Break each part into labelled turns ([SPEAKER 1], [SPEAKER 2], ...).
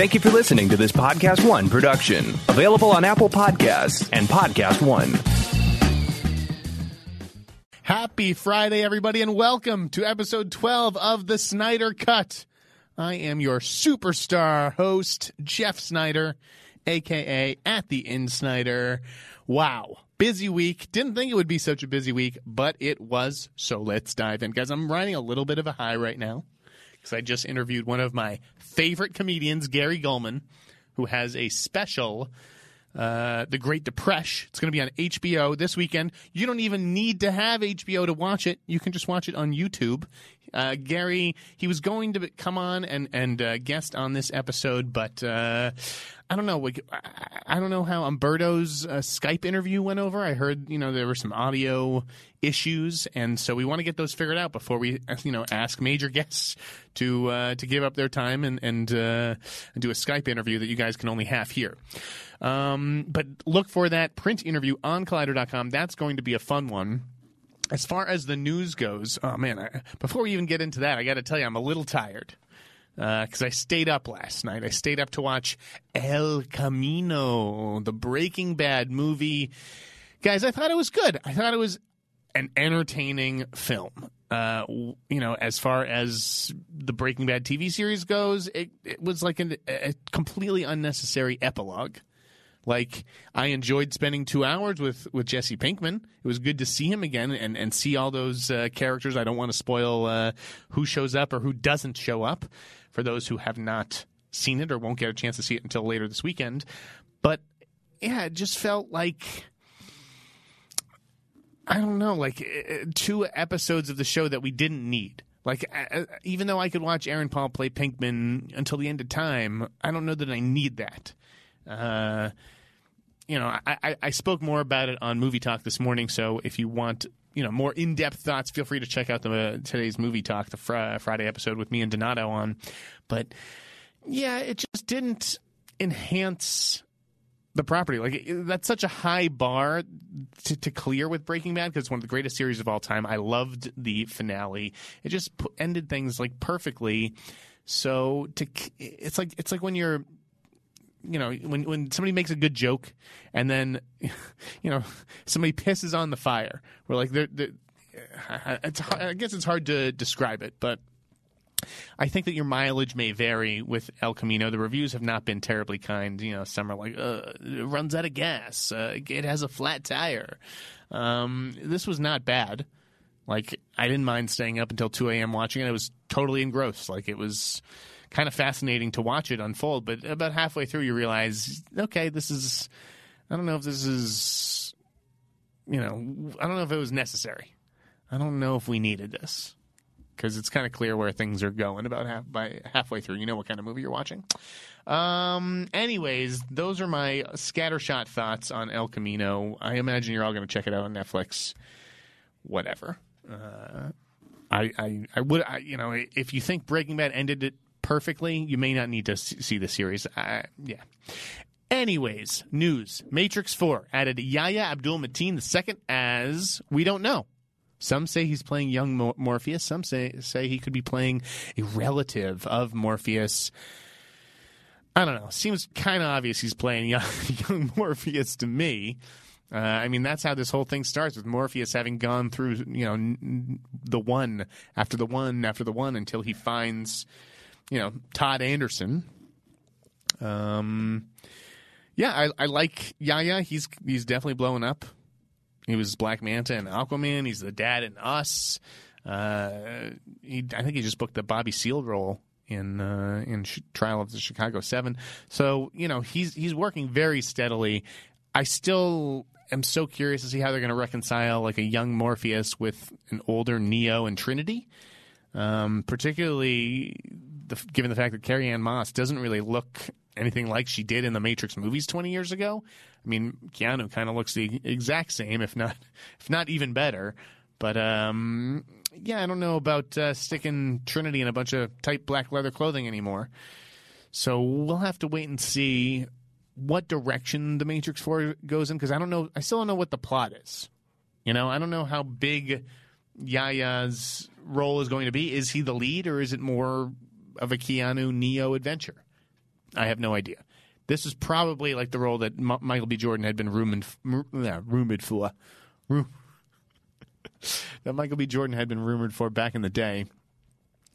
[SPEAKER 1] Thank you for listening to this Podcast One production, available on Apple Podcasts and Podcast One.
[SPEAKER 2] Happy Friday, everybody, and welcome to episode 12 of The Sneider Cut. I am your superstar host, Jeff Sneider, aka at the In Sneider. Wow. Busy week. Didn't think it would be such a busy week, but it was. So let's dive in. Guys, I'm riding a little bit of a high right now because I just interviewed one of my favorite comedians, Gary Gulman, who has a special uh, The Great Depression. It's going to be on HBO this weekend. You don't even need to have HBO to watch it. You can just watch it on YouTube. Uh, Gary, he was going to come on and and uh, guest on this episode, but uh, I don't know. I- don't know how Umberto's uh, Skype interview went over. I heard you know there were some audio issues, and so we want to get those figured out before we you know ask major guests to uh, to give up their time and and, uh, and do a Skype interview that you guys can only have here. Um, but look for that print interview on Collider.com. That's going to be a fun one. As far as the news goes, oh man! I, before we even get into that, I got to tell you, I'm a little tired because I stayed up last night. I stayed up to watch El Camino, the Breaking Bad movie. Guys, I thought it was good. I thought it was an entertaining film. Uh, you know, as far as the Breaking Bad TV series goes, it, it was like an, a completely unnecessary epilogue. Like I enjoyed spending two hours with with Jesse Pinkman. It was good to see him again and and see all those uh, characters. I don't want to spoil uh, who shows up or who doesn't show up for those who have not seen it or won't get a chance to see it until later this weekend. But yeah, it just felt like I don't know, like uh, two episodes of the show that we didn't need. Like, uh, even though I could watch Aaron Paul play Pinkman until the end of time, I don't know that I need that. Uh, you know, I, I, spoke more about it on Movie Talk this morning. So if you want, you know, more in depth thoughts, feel free to check out the uh, today's Movie Talk, the fr- Friday episode with me and Donato on. But yeah, it just didn't enhance the property. Like that's such a high bar to, to clear with Breaking Bad because it's one of the greatest series of all time. I loved the finale. It just ended things like perfectly. So to it's like it's like when you're you know when when somebody makes a good joke and then you know somebody pisses on the fire. We're like they're, they're it's I guess it's hard to describe it, but I think that your mileage may vary with El Camino. The reviews have not been terribly kind. You know, some are like, it runs out of gas. Uh, it has a flat tire. Um, this was not bad. Like, I didn't mind staying up until 2 a.m. watching it. I was totally engrossed. Like, it was kind of fascinating to watch it unfold. But about halfway through, you realize, okay, this is, I don't know if this is, you know, I don't know if it was necessary. I don't know if we needed this because it's kind of clear where things are going about half by halfway through. You know what kind of movie you're watching. Um. Anyways, those are my scattershot thoughts on El Camino. I imagine you're all going to check it out on Netflix. Whatever. Uh, I, I, I would, I, you know, if you think Breaking Bad ended it perfectly, you may not need to see the series. I, yeah. Anyways, news: Matrix Four added Yahya Abdul Mateen II as we don't know. Some say he's playing young Mor- Morpheus. Some say say he could be playing a relative of Morpheus. I don't know. Seems kind of obvious he's playing young, young Morpheus to me. Uh, I mean, that's how this whole thing starts with Morpheus having gone through, you know, n- the one after the one after the one until he finds, you know, Todd Anderson. Um, yeah, I, I like Yahya. He's he's definitely blowing up. He was Black Manta and Aquaman. He's the dad in Us. Uh, he, I think he just booked the Bobby Seale role in uh, in Ch- Trial of the Chicago Seven. So you know he's he's working very steadily. I still am so curious to see how they're going to reconcile like a young Morpheus with an older Neo and Trinity. Um, particularly the, given the fact that Carrie-Anne Moss doesn't really look anything like she did in the Matrix movies 20 years ago. I mean, Keanu kind of looks the exact same, if not, if not even better. But um, yeah, I don't know about uh, sticking Trinity in a bunch of tight black leather clothing anymore. So we'll have to wait and see what direction the Matrix Four goes in because I don't know. I still don't know what the plot is. You know, I don't know how big Yahya's role is going to be. Is he the lead or is it more of a Keanu Neo adventure? I have no idea. This is probably like the role that M- Michael B. Jordan had been rumored, yeah, rumored for. that Michael B. Jordan had been rumored for back in the day.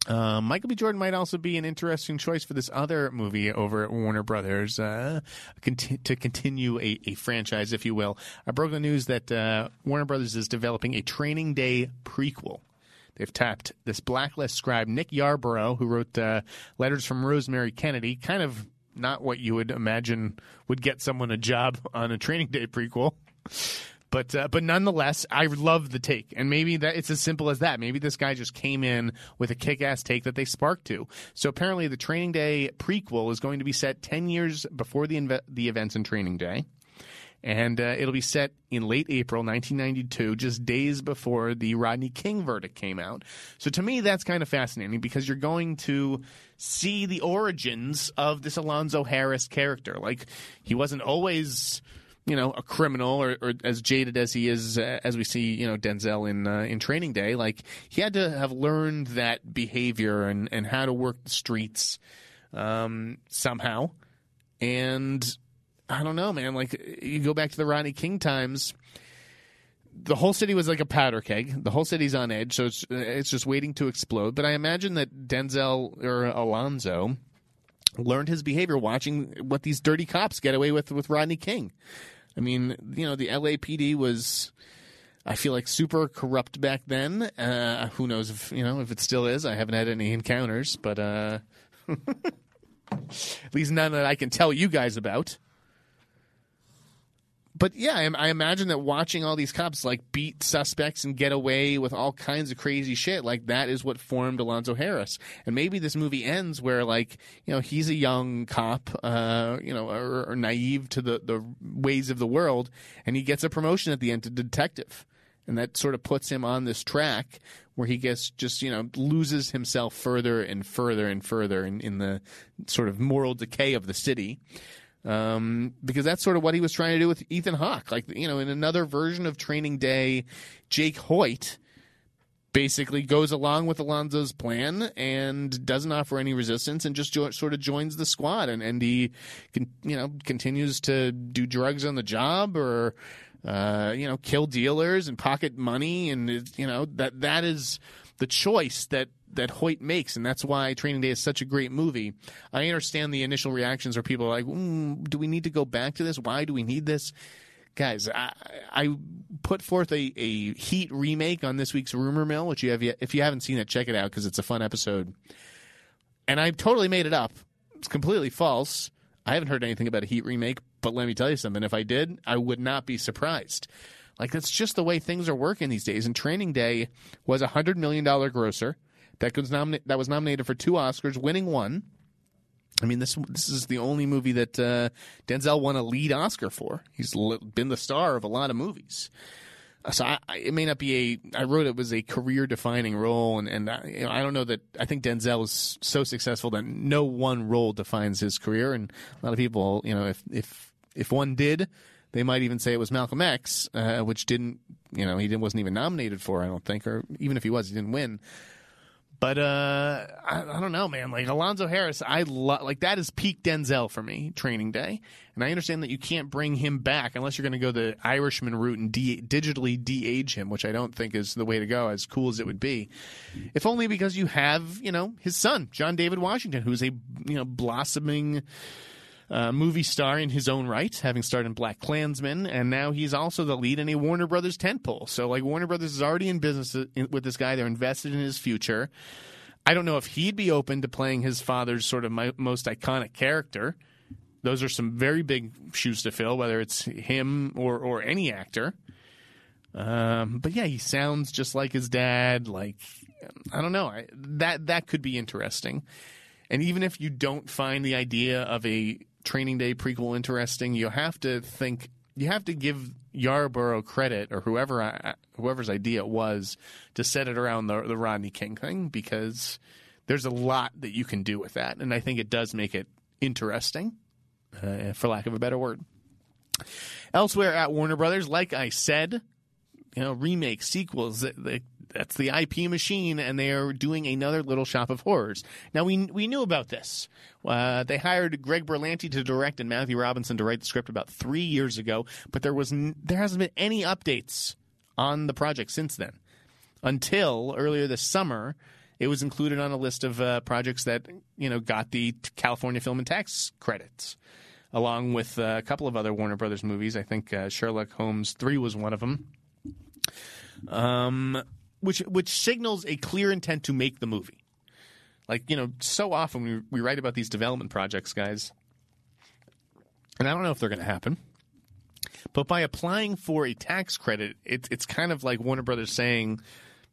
[SPEAKER 2] Uh, Michael B. Jordan might also be an interesting choice for this other movie over at Warner Brothers uh, conti- to continue a, a, franchise, if you will. I broke the news that uh, Warner Brothers is developing a Training Day prequel. They've tapped this blacklist scribe, Nick Yarborough, who wrote uh, Letters from Rosemary Kennedy, kind of not what you would imagine would get someone a job on a Training Day prequel. But uh, but nonetheless, I love the take, and maybe that it's as simple as that. Maybe this guy just came in with a kick-ass take that they sparked to. So apparently, the Training Day prequel is going to be set ten years before the inve- the events in Training Day, and uh, it'll be set in late April 1992, just days before the Rodney King verdict came out. So to me, that's kind of fascinating because you're going to see the origins of this Alonzo Harris character. Like he wasn't always you know, a criminal or, or as jaded as he is, uh, as we see, you know, Denzel in uh, in Training Day, like he had to have learned that behavior and and how to work the streets um, somehow. And I don't know, man. Like you go back to the Rodney King times. The whole city was like a powder keg. The whole city's on edge, so it's it's just waiting to explode. But I imagine that Denzel or Alonzo learned his behavior watching what these dirty cops get away with with Rodney King. I mean, you know, the LAPD was, I feel like, super corrupt back then. Uh, who knows if you know if it still is? I haven't had any encounters, but uh, at least none that I can tell you guys about but yeah, I, I, imagine that watching all these cops like beat suspects and get away with all kinds of crazy shit, like that is what formed Alonzo Harris. And maybe this movie ends where like you know he's a young cop, uh, you know, or, or naive to the the ways of the world, and he gets a promotion at the end to detective, and that sort of puts him on this track where he gets just you know loses himself further and further and further in, in the sort of moral decay of the city um, because that's sort of what he was trying to do with Ethan Hawke. Like, you know, in another version of Training Day, Jake Hoyt basically goes along with Alonzo's plan and doesn't offer any resistance and just jo- sort of joins the squad. And, and he, can, you know, continues to do drugs on the job or, uh, you know, kill dealers and pocket money. And, you know, that that is the choice that that Hoyt makes, and that's why Training Day is such a great movie. I understand the initial reactions where people are like, mm, "Do we need to go back to this? Why do we need this?" Guys, I, I put forth a, a Heat remake on this week's Rumor Mill, which you have yet, if you haven't seen it, check it out because it's a fun episode. And I totally made it up. It's completely false. I haven't heard anything about a Heat remake, but let me tell you something. If I did, I would not be surprised. Like that's just the way things are working these days. And Training Day was a hundred million dollar grosser that was nominated that was nominated for two Oscars, winning one. I mean, this this is the only movie that uh, Denzel won a lead Oscar for. He's been the star of a lot of movies. Uh, so I, it may not be a. I wrote it was a career defining role, and and I, you know, I don't know that. I think Denzel is so successful that no one role defines his career, and a lot of people, you know, if if if one did, they might even say it was Malcolm X, uh, which didn't, you know, he didn't, wasn't even nominated for. I don't think, or even if he was, he didn't win. But uh, I, I, don't know, man. Like Alonzo Harris, I love like that is peak Denzel for me. Training Day, and I understand that you can't bring him back unless you're going to go the Irishman route and de- digitally de-age him, which I don't think is the way to go. As cool as it would be, if only because you have you know his son John David Washington, who's a you know blossoming uh, movie star in his own right, having starred in BlacKkKlansman, and now he's also the lead in a Warner Brothers tentpole. So, like, Warner Brothers is already in business with this guy; they're invested in his future. I don't know if he'd be open to playing his father's sort of my, most iconic character. Those are some very big shoes to fill, whether it's him or or any actor. Um, but yeah, he sounds just like his dad. Like I don't know, I, that that could be interesting. And even if you don't find the idea of a Training Day prequel interesting, you have to think you have to give Yarborough credit or whoever uh, whoever's idea it was to set it around the the Rodney King thing because there's a lot that you can do with that, and I think it does make it interesting, uh, for lack of a better word. Elsewhere at Warner Brothers, like I said, you know, remakes, sequels, that's the IP machine, and they are doing another Little Shop of Horrors. Now we we knew about this. Uh, they hired Greg Berlanti to direct and Matthew Robinson to write the script about three years ago, but there was n- there hasn't been any updates on the project since then. Until earlier this summer, it was included on a list of uh, projects that you know got the California Film and Tax credits, along with uh, a couple of other Warner Brothers movies. I think uh, Sherlock Holmes three was one of them. Um, which which signals a clear intent to make the movie. Like you know, so often we we write about these development projects, guys, and I don't know if they're going to happen. But by applying for a tax credit, it's it's kind of like Warner Brothers saying,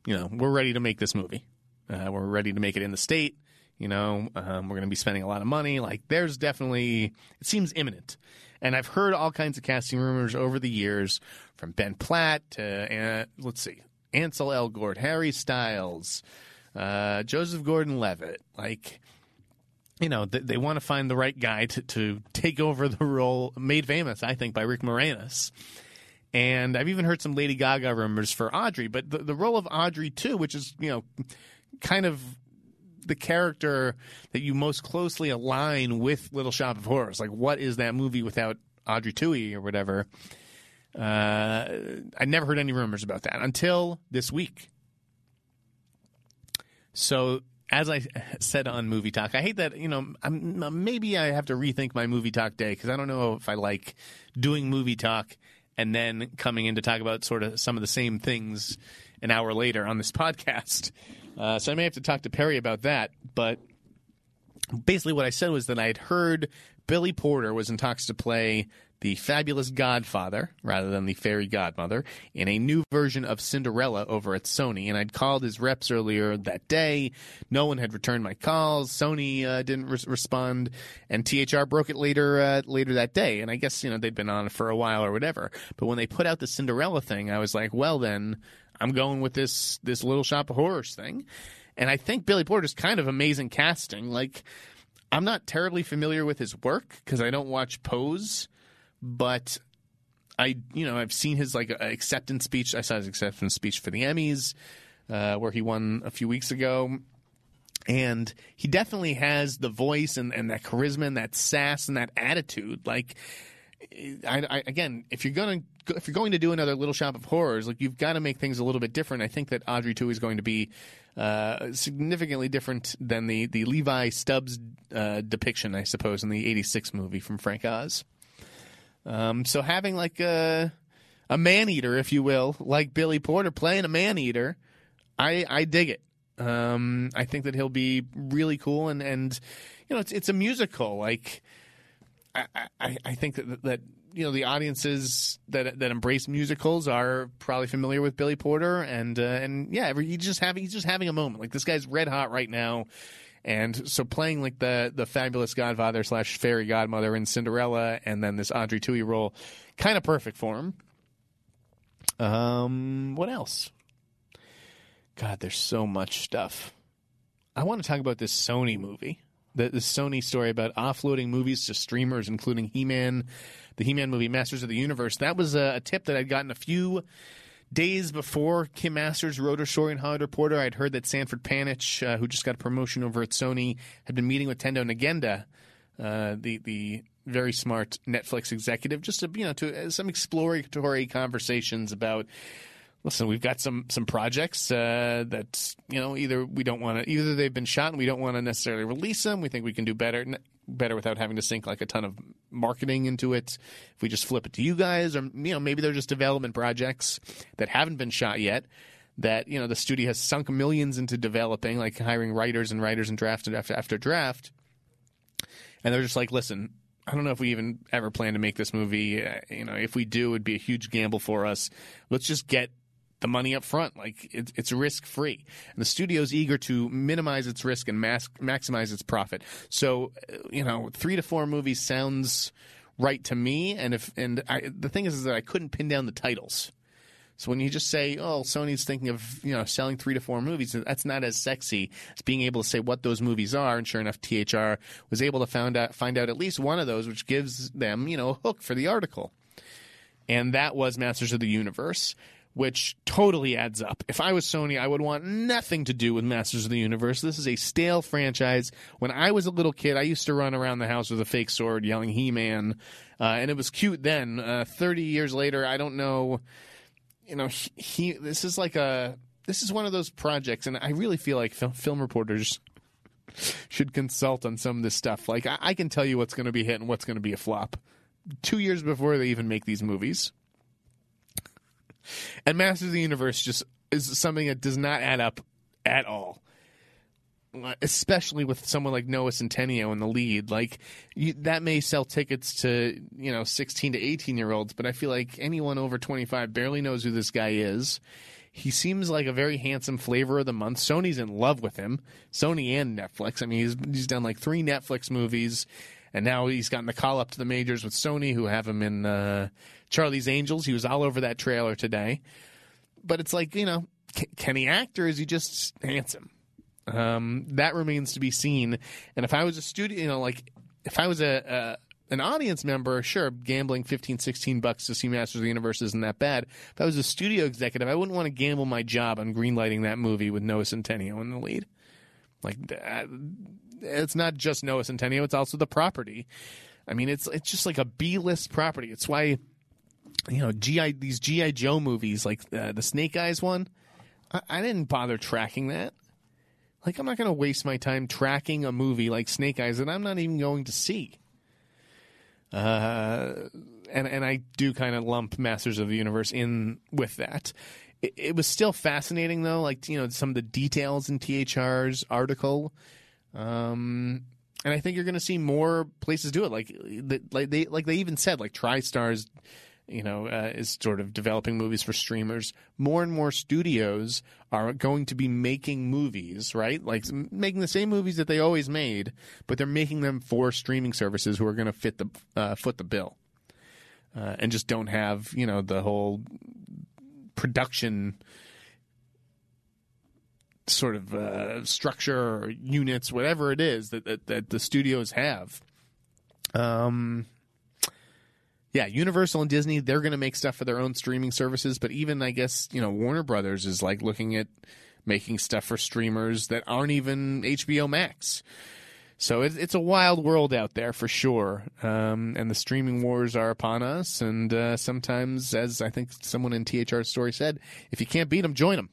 [SPEAKER 2] you know, we're ready to make this movie. Uh, we're ready to make it in the state. You know, um, we're going to be spending a lot of money. Like, there's definitely it seems imminent. And I've heard all kinds of casting rumors over the years, from Ben Platt to uh, let's see, Ansel Elgort, Harry Styles, uh, Joseph Gordon-Levitt. Like, you know, they, they want to find the right guy to, to take over the role made famous, I think, by Rick Moranis. And I've even heard some Lady Gaga rumors for Audrey, but the, the role of Audrey II, which is you know, kind of the character that you most closely align with Little Shop of Horrors. Like, what is that movie without Audrey II or whatever? Uh, I never heard any rumors about that until this week. So, as I said on Movie Talk, I hate that, you know, I'm, maybe I have to rethink my Movie Talk day because I don't know if I like doing Movie Talk and then coming in to talk about sort of some of the same things an hour later on this podcast. Uh, so I may have to talk to Perry about that. But basically, what I said was that I had heard Billy Porter was in talks to play the fabulous godfather rather than the fairy godmother in a new version of Cinderella over at Sony. And I'd called his reps earlier that day. No one had returned my calls. Sony uh, didn't re- respond, and THR broke it later uh, later that day. And I guess you know they'd been on for a while or whatever. But when they put out the Cinderella thing, I was like, well then. I'm going with this this Little Shop of Horrors thing, and I think Billy Porter's kind of amazing casting. Like, I'm not terribly familiar with his work because I don't watch Pose, but I you know I've seen his like acceptance speech. I saw his acceptance speech for the Emmys, uh, where he won a few weeks ago. And he definitely has the voice and, and that charisma and that sass and that attitude. Like, I, I, again, if you're gonna if you're going to do another Little Shop of Horrors, like you've got to make things a little bit different. I think that Audrey II is going to be uh, significantly different than the the Levi Stubbs uh, depiction, I suppose, in the '86 movie from Frank Oz. Um, so having like a a man eater, if you will, like Billy Porter playing a man eater, I I dig it. Um, I think that he'll be really cool, and and you know it's it's a musical like. I, I, I think that that you know the audiences that that embrace musicals are probably familiar with Billy Porter, and uh, and yeah, he's just having he's just having a moment. Like this guy's red hot right now, and so playing like the the fabulous Godfather slash fairy godmother in Cinderella, and then this Audrey II role, kind of perfect for him. Um, what else? God, there's so much stuff. I want to talk about this Sony movie the, the Sony story about offloading movies to streamers, including He Man, the He Man movie Masters of the Universe. That was a, a, tip that I'd gotten a few days before Kim Masters wrote her story in Hollywood Reporter. I'd heard that Sanford Panitch, uh, who just got a promotion over at Sony, had been meeting with Tendo Nagenda, uh, the the very smart Netflix executive, just to you know to uh, some exploratory conversations about listen, we've got some some projects uh, that you know either we don't want to either they've been shot and we don't want to necessarily release them. We think we can do better better without having to sink like a ton of marketing into it. If we just flip it to you guys, or you know maybe they're just development projects that haven't been shot yet. That you know the studio has sunk millions into developing, like hiring writers and writers and draft after after draft, and they're just like, listen, I don't know if we even ever plan to make this movie. You know, if we do, it'd be a huge gamble for us. Let's just get the money up front. Like it, it's risk free, and the studio's eager to minimize its risk and mas- maximize its profit. So, uh, you know, three to four movies sounds right to me. And if and I, the thing is, is that I couldn't pin down the titles. So when you just say, "Oh, Sony's thinking of you know selling three to four movies," that's not as sexy as being able to say what those movies are. And sure enough, THR was able to find out find out at least one of those, which gives them you know a hook for the article. And that was Masters of the Universe which totally adds up. If I was Sony, I would want nothing to do with Masters of the Universe. This is a stale franchise. When I was a little kid, I used to run around the house with a fake sword yelling He Man, uh, and it was cute then. Uh, 30 years later, I don't know. You know, he, he, this is like a. This is one of those projects, and I really feel like film, film reporters should consult on some of this stuff. Like, I, I can tell you what's going to be hit and what's going to be a flop two years before they even make these movies. And Masters of the Universe just is something that does not add up at all. Especially with someone like Noah Centineo in the lead, like you, that may sell tickets to you know sixteen to eighteen year olds, but I feel like anyone over twenty five barely knows who this guy is. He seems like a very handsome flavor of the month. Sony's in love with him. Sony and Netflix. I mean, he's he's done like three Netflix movies, and now he's gotten the call up to the majors with Sony, who have him in uh, Charlie's Angels. He was all over that trailer today. But it's like, you know, can he act or is he just handsome? Um, that remains to be seen. And if I was a studio, you know, like if I was a, a an audience member, sure, gambling 15, 16 bucks to see Masters of the Universe isn't that bad. If I was a studio executive, I wouldn't want to gamble my job on greenlighting that movie with Noah Centineo in the lead. Like it's not just Noah Centineo; it's also the property. I mean, it's it's just like a B list property. It's why you know GI these GI Joe movies, like uh, the Snake Eyes one. I, I didn't bother tracking that. Like, I'm not going to waste my time tracking a movie like Snake Eyes that I'm not even going to see. Uh, and and I do kind of lump Masters of the Universe in with that. It, it, was still fascinating though, like you know some of the details in THR's article. Um, and I think you're going to see more places do it. Like, like they like they even said like TriStar's you know, uh, is sort of developing movies for streamers. More and more studios are going to be making movies, right? Like making the same movies that they always made, but they're making them for streaming services who are going to fit the uh, foot the bill, uh, and just don't have you know the whole production sort of uh, structure or units, whatever it is that, that, that the studios have. Um, yeah, Universal and Disney, they're going to make stuff for their own streaming services, but even I guess, you know, Warner Brothers is like looking at making stuff for streamers that aren't even HBO Max. So it, it's a wild world out there for sure. Um, and the streaming wars are upon us. And uh, sometimes, as I think someone in THR's story said, if you can't beat them, join them.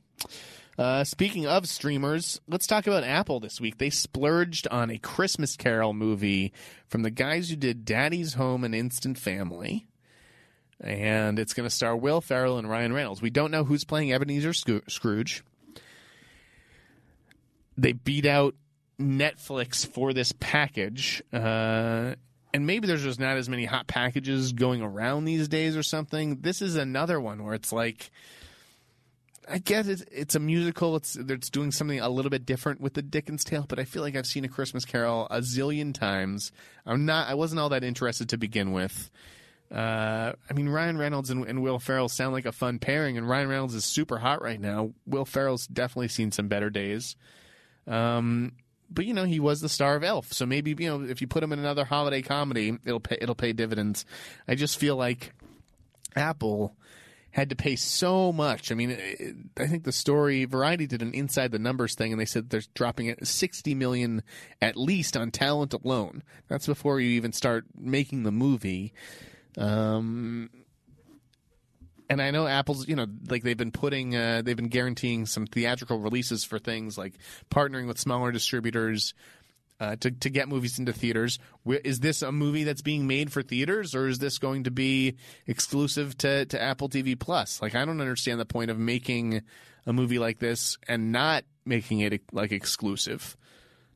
[SPEAKER 2] Uh, speaking of streamers, let's talk about Apple this week. They splurged on a Christmas Carol movie from the guys who did Daddy's Home and Instant Family. And it's going to star Will Ferrell and Ryan Reynolds. We don't know who's playing Ebenezer Scrooge. They beat out Netflix for this package. Uh, and maybe there's just not as many hot packages going around these days or something. This is another one where it's like I get it. It's a musical. It's it's doing something a little bit different with the Dickens tale, but I feel like I've seen a Christmas Carol a zillion times. I'm not. I wasn't all that interested to begin with. Uh, I mean, Ryan Reynolds and, and, Will Ferrell sound like a fun pairing, and Ryan Reynolds is super hot right now. Will Ferrell's definitely seen some better days. Um, but you know, he was the star of Elf, so maybe you know if you put him in another holiday comedy, it'll pay. It'll pay dividends. I just feel like Apple had to pay so much. I mean, I think the story Variety did an inside the numbers thing, and they said they're dropping it sixty million at least on talent alone. That's before you even start making the movie. Um, and I know Apple's, you know, like they've been putting, uh, they've been guaranteeing some theatrical releases for things like partnering with smaller distributors, uh, to to get movies into theaters. Is this a movie that's being made for theaters, or is this going to be exclusive to to Apple TV Plus? Like, I don't understand the point of making a movie like this and not making it like exclusive.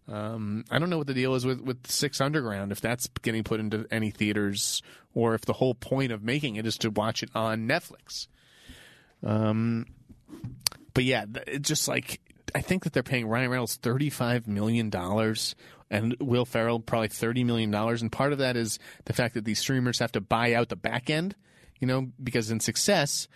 [SPEAKER 2] Um, I don't know what the deal is with, with Six Underground, if that's getting put into any theaters, or if the whole point of making it is to watch it on Netflix. Um, but yeah, it's just like I think that they're paying Ryan Reynolds thirty five million dollars and Will Ferrell probably thirty million dollars, and part of that is the fact that these streamers have to buy out the back end, you know, because in success,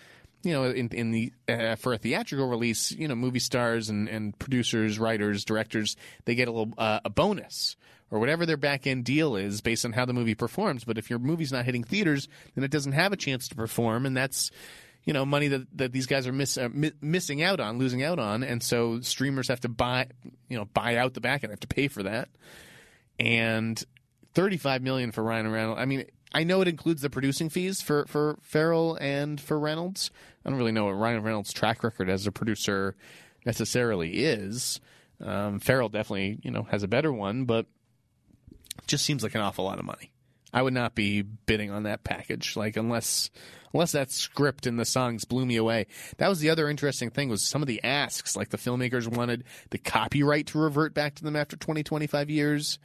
[SPEAKER 2] you know, in in the uh, for a theatrical release, you know, movie stars and, and producers, writers, directors, they get a little uh, a bonus or whatever their back end deal is based on how the movie performs. But if your movie's not hitting theaters, then it doesn't have a chance to perform, and that's you know money that, that these guys are miss, uh, mi- missing out on, losing out on, and so streamers have to buy you know buy out the back and have to pay for that. And 35 million for Ryan Reynolds. I mean, I know it includes the producing fees for for Ferrell and for Reynolds. I don't really know what Ryan Reynolds' track record as a producer necessarily is. Um, Ferrell definitely, you know, has a better one, but just seems like an awful lot of money. I would not be bidding on that package, like unless unless that script and the songs blew me away. That was the other interesting thing was some of the asks, like the filmmakers wanted the copyright to revert back to them after 20, 25 years.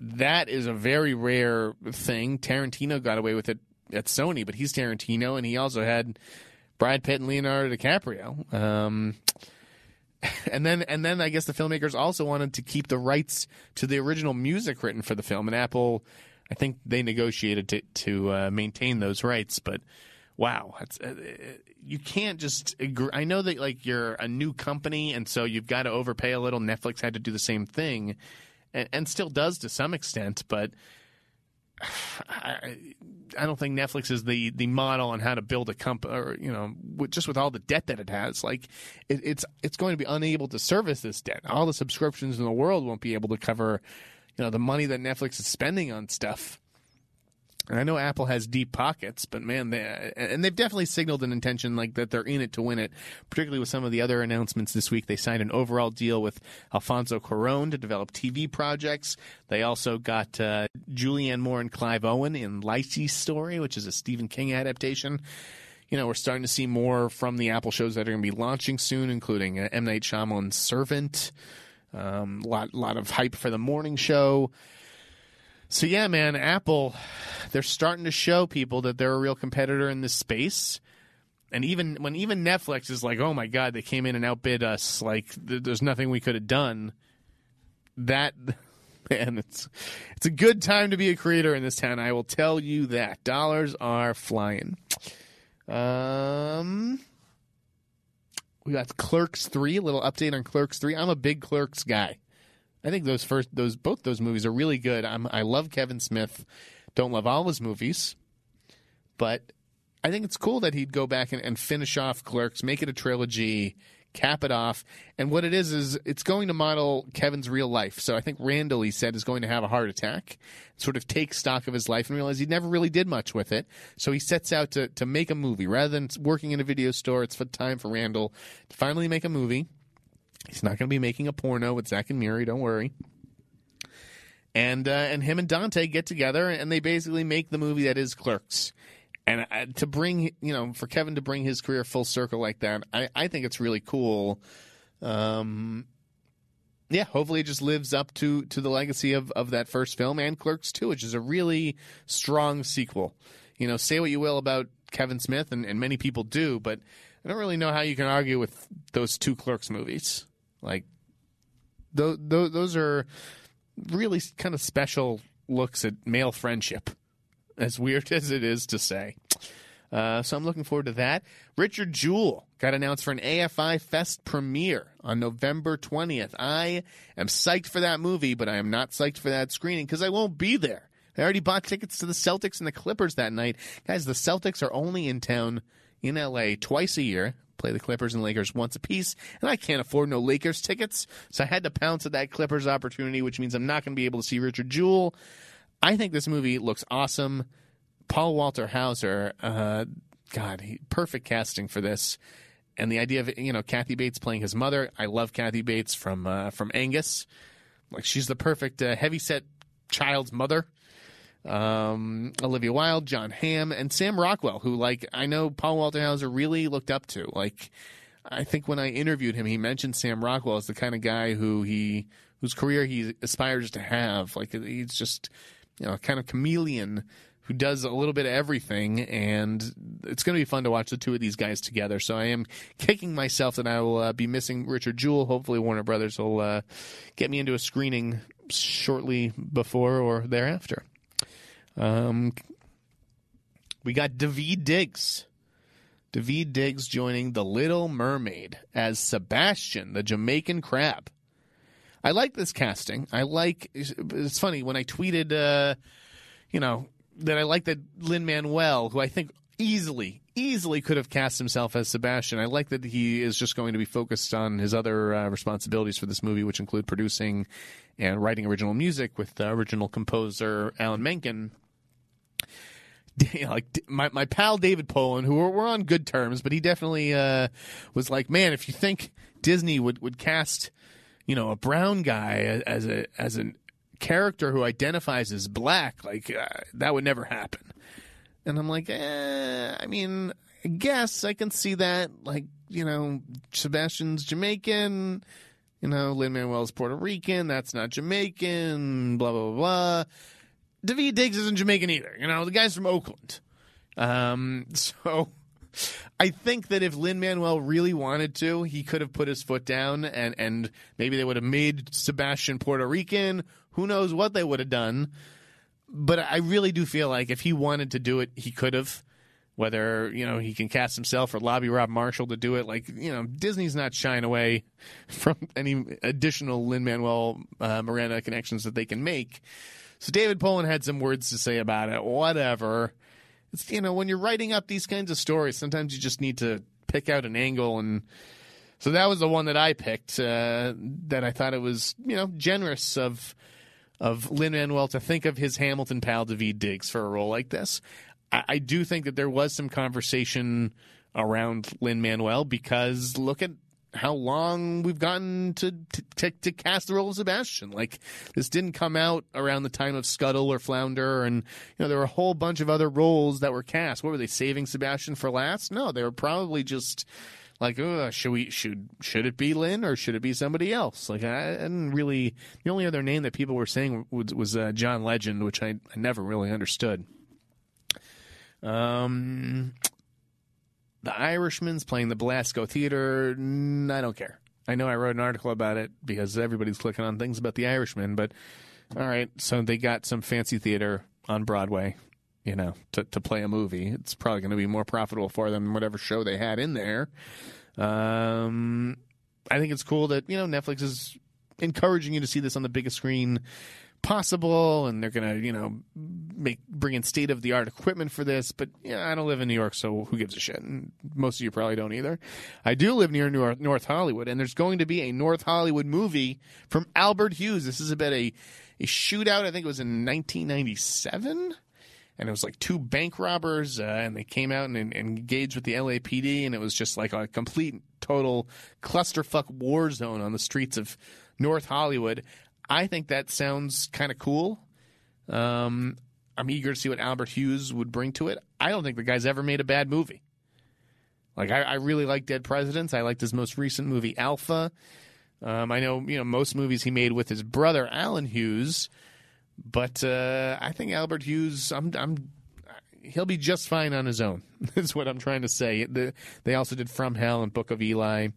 [SPEAKER 2] That is a very rare thing. Tarantino got away with it at Sony, but he's Tarantino, and he also had Brad Pitt and Leonardo DiCaprio. Um, and then and then I guess the filmmakers also wanted to keep the rights to the original music written for the film, and Apple, I think they negotiated to to uh, maintain those rights. But wow, uh, you can't just agree. I know that like you're a new company, and so you've got to overpay a little. Netflix had to do the same thing, and, and still does to some extent, but. I, I don't think Netflix is the the model on how to build a company, or you know, with, just with all the debt that it has. Like, it, it's it's going to be unable to service this debt. All the subscriptions in the world won't be able to cover, you know, the money that Netflix is spending on stuff. And I know Apple has deep pockets, but man, they, and they've definitely signaled an intention like that they're in it to win it. Particularly with some of the other announcements this week, they signed an overall deal with Alfonso Cuarón to develop TV projects. They also got uh, Julianne Moore and Clive Owen in Lisey's Story, which is a Stephen King adaptation. You know, we're starting to see more from the Apple shows that are going to be launching soon, including uh, M Night Shyamalan's Servant. Um, lot lot of hype for the morning show. So yeah, man, Apple, they're starting to show people that they're a real competitor in this space. And even when even Netflix is like, "Oh my god, they came in and outbid us. Like th- there's nothing we could have done." That man, it's it's a good time to be a creator in this town. I will tell you that. Dollars are flying. Um we got Clerks 3, a little update on Clerks 3. I'm a big Clerks guy. I think those first those both those movies are really good. I'm, I love Kevin Smith. Don't love all his movies, but I think it's cool that he'd go back and, and finish off Clerks, make it a trilogy, cap it off. And what it is is it's going to model Kevin's real life. So I think Randall, he said, is going to have a heart attack, sort of take stock of his life and realize he never really did much with it. So he sets out to to make a movie rather than working in a video store. It's time for Randall to finally make a movie He's not going to be making a porno with Zach and Miri. Don't worry. And uh, and him and Dante get together and they basically make the movie that is Clerks. And uh, to bring you know for Kevin to bring his career full circle like that, I, I think it's really cool. Um, yeah, hopefully it just lives up to to the legacy of of that first film and Clerks 2, which is a really strong sequel. You know, say what you will about Kevin Smith, and, and many people do, but I don't really know how you can argue with those two Clerks movies. Like, those, those are really kind of special looks at male friendship, as weird as it is to say. Uh, so I'm looking forward to that. Richard Jewell got announced for an AFI Fest premiere on November 20th. I am psyched for that movie, but I am not psyched for that screening because I won't be there. I already bought tickets to the Celtics and the Clippers that night. Guys, the Celtics are only in town in LA twice a year play the Clippers and Lakers once apiece, and I can't afford no Lakers tickets, so I had to pounce at that Clippers opportunity, which means I'm not going to be able to see Richard Jewell. I think this movie looks awesome. Paul Walter Hauser, uh, God, he, perfect casting for this. And the idea of you know Kathy Bates playing his mother, I love Kathy Bates from uh, from Angus. Like she's the perfect uh, heavy-set child's mother um, Olivia Wilde, Jon Hamm, and Sam Rockwell, who like I know Paul Walter Hauser really looked up to. Like I think when I interviewed him, he mentioned Sam Rockwell as the kind of guy who he whose career he aspires to have. Like he's just you know kind of chameleon who does a little bit of everything, and it's going to be fun to watch the two of these guys together. So I am kicking myself that I will uh, be missing Richard Jewell. Hopefully, Warner Brothers will uh, get me into a screening shortly before or thereafter. Um, we got David Diggs. Daveed Diggs joining The Little Mermaid as Sebastian, the Jamaican crab. I like this casting. I like. It's funny when I tweeted, uh, you know, that I like that Lin Manuel, who I think easily, easily could have cast himself as Sebastian. I like that he is just going to be focused on his other uh, responsibilities for this movie, which include producing and writing original music with the original composer Alan Menken. like my my pal David Poland, who we're, we're on good terms, but he definitely uh, was like, man, if you think Disney would, would cast, you know, a brown guy as a as a character who identifies as black, like uh, that would never happen. And I'm like, eh, I mean, I guess I can see that. Like, you know, Sebastian's Jamaican, you know, Lin Manuel's Puerto Rican. That's not Jamaican. Blah blah blah. Daveed Diggs isn't Jamaican either. You know, the guy's from Oakland. Um, so I think that if Lin Manuel really wanted to, he could have put his foot down and, and maybe they would have made Sebastian Puerto Rican. Who knows what they would have done. But I really do feel like if he wanted to do it, he could have. Whether you know he can cast himself or lobby Rob Marshall to do it, like you know Disney's not shying away from any additional Lin Manuel uh, Miranda connections that they can make. So David Poland had some words to say about it. Whatever. It's you know when you're writing up these kinds of stories, sometimes you just need to pick out an angle, and so that was the one that I picked. Uh, that I thought it was you know generous of of Lin Manuel to think of his Hamilton pal Daveed Diggs for a role like this. I, I do think that there was some conversation around Lin Manuel because look at how long we've gotten to, to to cast the role of Sebastian. Like this didn't come out around the time of Scuttle or Flounder, and you know there were a whole bunch of other roles that were cast. What were they saving Sebastian for last? No, they were probably just like, should we should should it be Lin or should it be somebody else? Like I, I didn't really. The only other name that people were saying was, was uh, John Legend, which I, I never really understood. Um, the Irishman's playing the Belasco Theater. I don't care. I know I wrote an article about it because everybody's clicking on things about the Irishman, but all right, so they got some fancy theater on Broadway, you know, to, to play a movie. It's probably going to be more profitable for them than whatever show they had in there. Um, I think it's cool that, you know, Netflix is encouraging you to see this on the biggest screen possible and they're gonna you know make bring in state of the art equipment for this but yeah i don't live in new york so who gives a shit? And most of you probably don't either. I do live near north, north hollywood and there's going to be a north hollywood movie from albert hughes. This is about a, a shootout i think it was in 1997 and it was like two bank robbers uh, and they came out and, and engaged with the lapd and it was just like a complete total clusterfuck war zone on the streets of north hollywood I think that sounds kind of cool. Um, I'm eager to see what Albert Hughes would bring to it. I don't think the guy's ever made a bad movie. Like I, I really like Dead Presidents. I liked his most recent movie Alpha. Um, I know you know most movies he made with his brother Alan Hughes, but uh, I think Albert Hughes. I'm, I'm he'll be just fine on his own. That's what I'm trying to say. The, they also did From Hell and Book of Eli,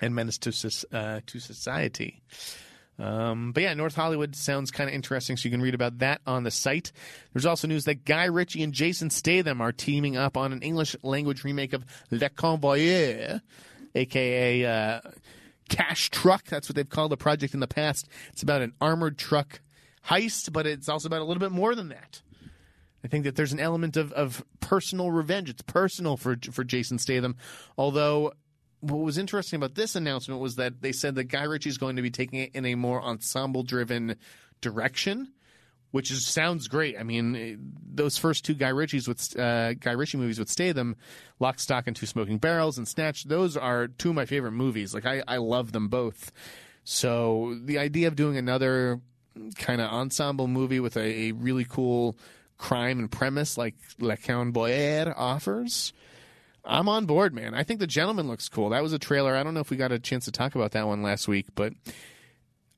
[SPEAKER 2] and Menace to uh, to Society. Um, but yeah, North Hollywood sounds kind of interesting, so you can read about that on the site. There's also news that Guy Ritchie and Jason Statham are teaming up on an English language remake of Le Convoyeur, aka uh, Cash Truck. That's what they've called the project in the past. It's about an armored truck heist, but it's also about a little bit more than that. I think that there's an element of, of personal revenge. It's personal for for Jason Statham, although what was interesting about this announcement was that they said that Guy Ritchie is going to be taking it in a more ensemble driven direction, which is sounds great. I mean, those first two Guy Ritchie's with uh, Guy Ritchie movies with Statham, Lock, Stock, and Two Smoking Barrels, and Snatch. Those are two of my favorite movies. Like I, I love them both. So the idea of doing another kind of ensemble movie with a, a, really cool crime and premise like Le Convoyeur offers I'm on board, man. I think the gentleman looks cool. That was a trailer. I don't know if we got a chance to talk about that one last week, but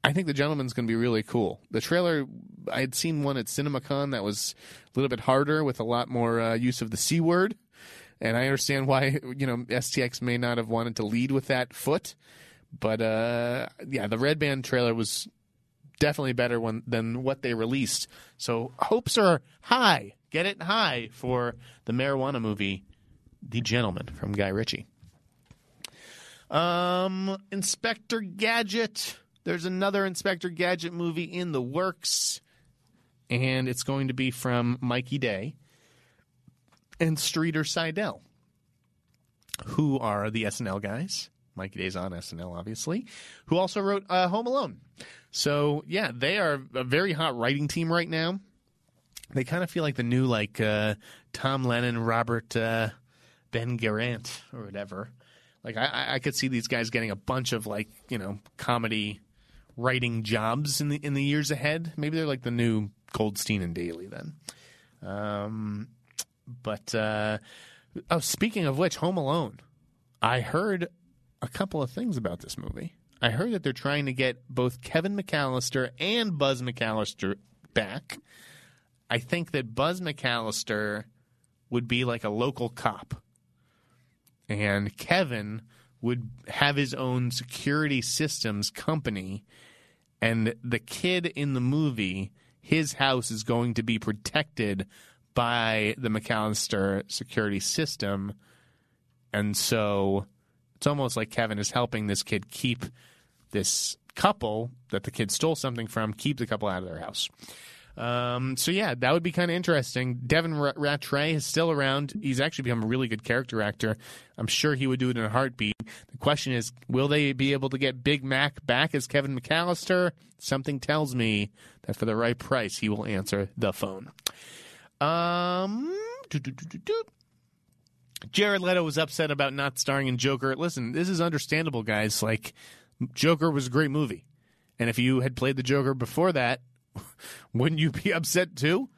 [SPEAKER 2] I think the gentleman's going to be really cool. The trailer, I had seen one at CinemaCon that was a little bit harder with a lot more uh, use of the c word, and I understand why you know STX may not have wanted to lead with that foot, but uh, yeah, the Red Band trailer was definitely better than what they released. So hopes are high. Get it high for the marijuana movie the Gentleman from Guy Ritchie. Um, Inspector Gadget. There's another Inspector Gadget movie in the works, and it's going to be from Mikey Day. and Streeter Seidel, who are the SNL guys. Mikey Day's on SNL, obviously, who also wrote uh, Home Alone. So yeah, they are a very hot writing team right now. They kind of feel like the new like uh, Tom Lennon, Robert uh, Ben Garant, or whatever. Like I, I could see these guys getting a bunch of like you know comedy writing jobs in the in the years ahead. Maybe they're like the new Goldstein and Daley then. Um, but uh, oh, speaking of which, Home Alone. I heard a couple of things about this movie. I heard that they're trying to get both Kevin McAllister and Buzz McAllister back. I think that Buzz McAllister would be like a local cop, and Kevin would have his own security systems company, and the kid in the movie, his house is going to be protected by the McAllister security system, and so it's almost like Kevin is helping this kid keep this couple that the kid stole something from, keep the couple out of their house. Um, so yeah, that would be kind of interesting. Devin R- Ratray is still around. He's actually become a really good character actor. I'm sure he would do it in a heartbeat. The question is, will they be able to get Big Mac back as Kevin McAllister? Something tells me that for the right price, he will answer the phone. Um, Jared Leto was upset about not starring in Joker. Listen, this is understandable, guys. Like, Joker was a great movie. And if you had played the Joker before that, wouldn't you be upset too?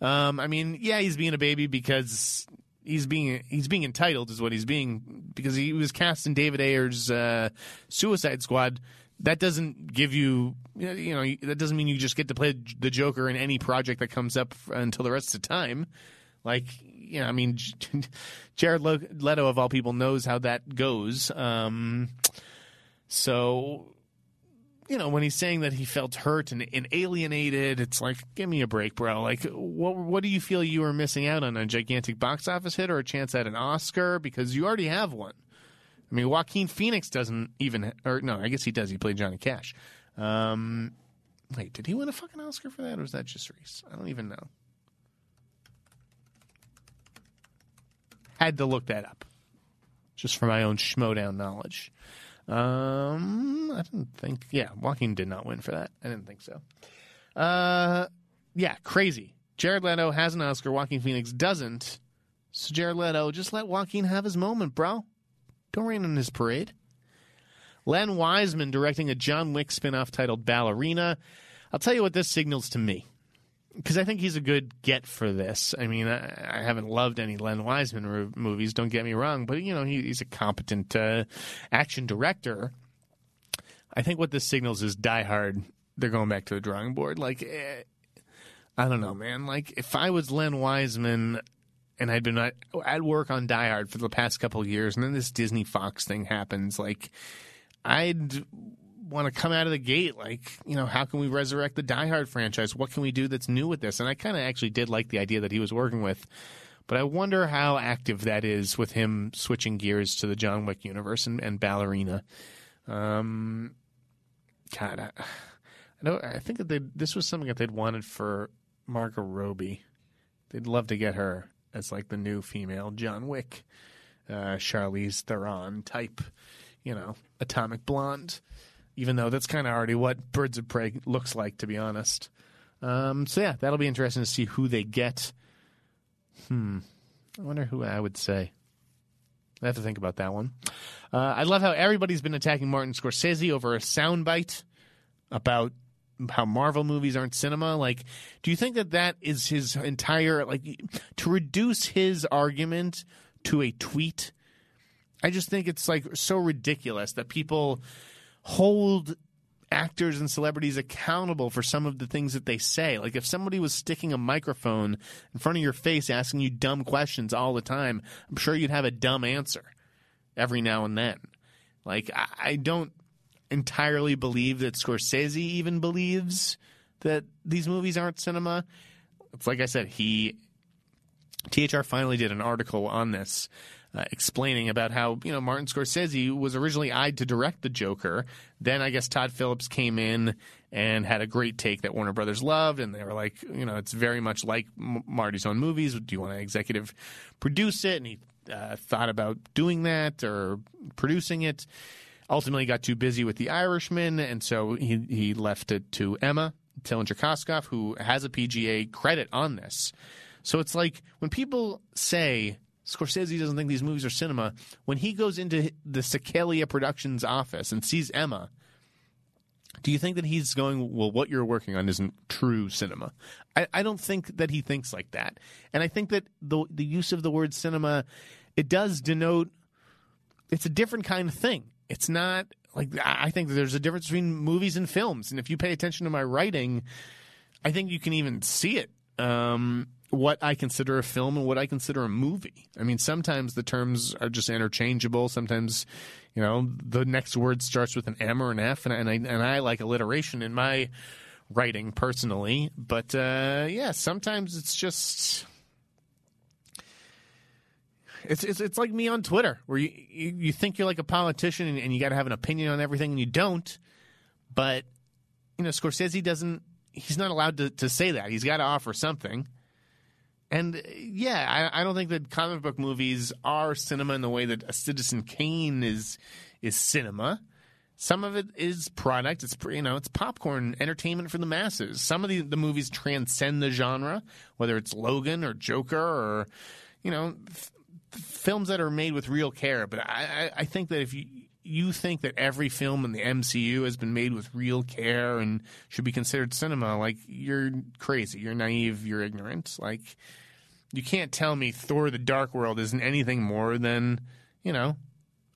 [SPEAKER 2] Um, I mean, yeah, he's being a baby because he's being he's being entitled is what he's being because he was cast in David Ayer's uh, Suicide Squad. That doesn't give you you know that doesn't mean you just get to play the Joker in any project that comes up until the rest of time. Like you know, I mean, Jared Leto of all people knows how that goes. Um, so you know, when he's saying that he felt hurt and, and, alienated, it's like, give me a break, bro. Like, what what do you feel you were missing out on? A gigantic box office hit or a chance at an Oscar? Because you already have one. I mean, Joaquin Phoenix doesn't even, or no, I guess he does. He played Johnny Cash. Um, wait, did he win a fucking Oscar for that, or was that just Reese? I don't even know. Had to look that up, just for my own Schmoedown knowledge. Um, I didn't think. Yeah, Joaquin did not win for that. I didn't think so. Uh, yeah, crazy. Jared Leto has an Oscar. Joaquin Phoenix doesn't. So Jared Leto, just let Joaquin have his moment, bro. Don't rain on his parade. Len Wiseman directing a John Wick spinoff titled Ballerina. I'll tell you what this signals to me because I think he's a good get for this. I mean, I, I haven't loved any Len Wiseman re- movies. Don't get me wrong, but you know he, he's a competent uh, action director. I think what this signals is Die Hard. They're going back to the drawing board. Like, eh, I don't know, man. Like, if I was Len Wiseman and I'd been at, at work on Die Hard for the past couple years, and then this Disney Fox thing happens, like, I'd want to come out of the gate like, you know, how can we resurrect the Die Hard franchise? What can we do that's new with this? And I kind of actually did like the idea that he was working with. But I wonder how active that is with him switching gears to the John Wick universe and, and Ballerina. Um, God, I, I know. I think that they this was something that they'd wanted for Margot Robbie. They'd love to get her as like the new female John Wick, uh, Charlize Theron type, you know, atomic blonde even though that's kind of already what Birds of Prey looks like, to be honest. Um, so yeah, that'll be interesting to see who they get. Hmm, I wonder who I would say. I have to think about that one. Uh, I love how everybody's been attacking Martin Scorsese over a soundbite about how Marvel movies aren't cinema. Like, do you think that that is his entire like to reduce his argument to a tweet? I just think it's like so ridiculous that people hold actors and celebrities accountable for some of the things that they say. Like if somebody was sticking a microphone in front of your face asking you dumb questions all the time, I'm sure you'd have a dumb answer every now and then. Like I, don't entirely believe that Scorsese even believes that these movies aren't cinema. It's like I said, he THR finally did an article on this uh, explaining about how you know Martin Scorsese was originally eyed to direct the Joker. Then I guess Todd Phillips came in and had a great take that Warner Brothers loved, and they were like, you know, it's very much like M- Marty's own movies. Do you want to executive produce it? And he uh, thought about doing that or producing it. Ultimately, got too busy with The Irishman, and so he he left it to Emma Tillinger Koskoff, who has a PGA credit on this. So it's like when people say Scorsese doesn't think these movies are cinema, when he goes into the Sikelia Productions office and sees Emma, do you think that he's going, well, what you're working on isn't true cinema? I, I don't think that he thinks like that. And I think that the, the use of the word cinema, it does denote it's a different kind of thing. It's not like I think there's a difference between movies and films. And if you pay attention to my writing, I think you can even see it. Um, what I consider a film and what I consider a movie. I mean, sometimes the terms are just interchangeable. Sometimes, you know, the next word starts with an M or an F, and, and I and I like alliteration in my writing personally. But uh, yeah, sometimes it's just. It's, it's it's like me on Twitter, where you you, you think you're like a politician and, and you got to have an opinion on everything, and you don't. But you know, Scorsese doesn't. He's not allowed to, to say that. He's got to offer something. And uh, yeah, I, I, don't think that comic book movies are cinema in the way that a Citizen Kane is is cinema. Some of it is product. It's you know it's popcorn entertainment for the masses. Some of the, the movies transcend the genre, whether it's Logan or Joker or you know f- films that are made with real care. But I, I think that if you you think that every film in the MCU has been made with real care and should be considered cinema, like you're crazy, you're naive, you're ignorant. Like you can't tell me Thor: The Dark World isn't anything more than you know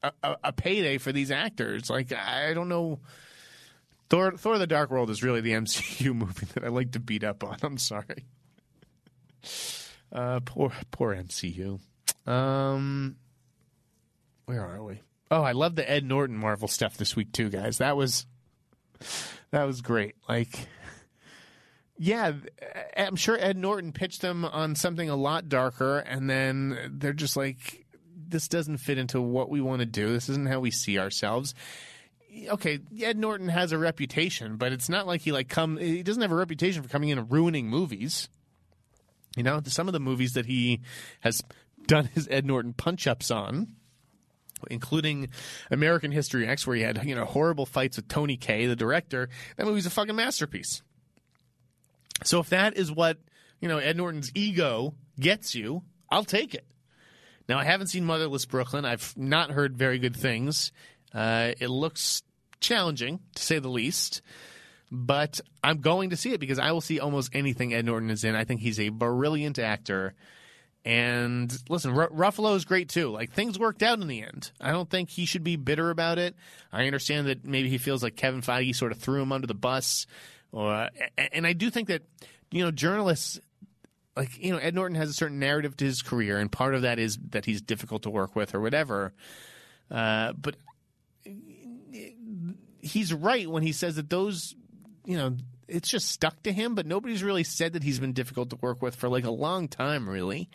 [SPEAKER 2] a, a, a payday for these actors. Like I don't know. Thor: Thor: The Dark World is really the MCU movie that I like to beat up on. I'm sorry. Uh, poor poor MCU. Um, where are we? Oh, I love the Ed Norton Marvel stuff this week too, guys. That was that was great. Like yeah, uh, I'm sure Ed Norton pitched them on something a lot darker, and then they're just like, this doesn't fit into what we want to do. This isn't how we see ourselves. Okay, Ed Norton has a reputation, but it's not like he like come. He doesn't have a reputation for coming in and ruining movies. You know, some of the movies that he has done his Ed Norton punch ups on, including American History X, where he had you know horrible fights with Tony Kaye, the director. That movie's a fucking masterpiece. So if that is what, you know, Ed Norton's ego gets you, I'll take it. Now, I haven't seen Motherless Brooklyn. I've not heard very good things. Uh, it looks challenging, to say the least. But I'm going to see it because I will see almost anything Ed Norton is in. I think he's a brilliant actor. And listen, R- Ruffalo is great too. Like things worked out in the end. I don't think he should be bitter about it. I understand that maybe he feels like Kevin Feige sort of threw him under the bus or, and I do think that, you know, journalists like you know Ed Norton has a certain narrative to his career, and part of that is that he's difficult to work with or whatever. Uh, but he's right when he says that those, you know, it's just stuck to him. But nobody's really said that he's been difficult to work with for like a long time, really.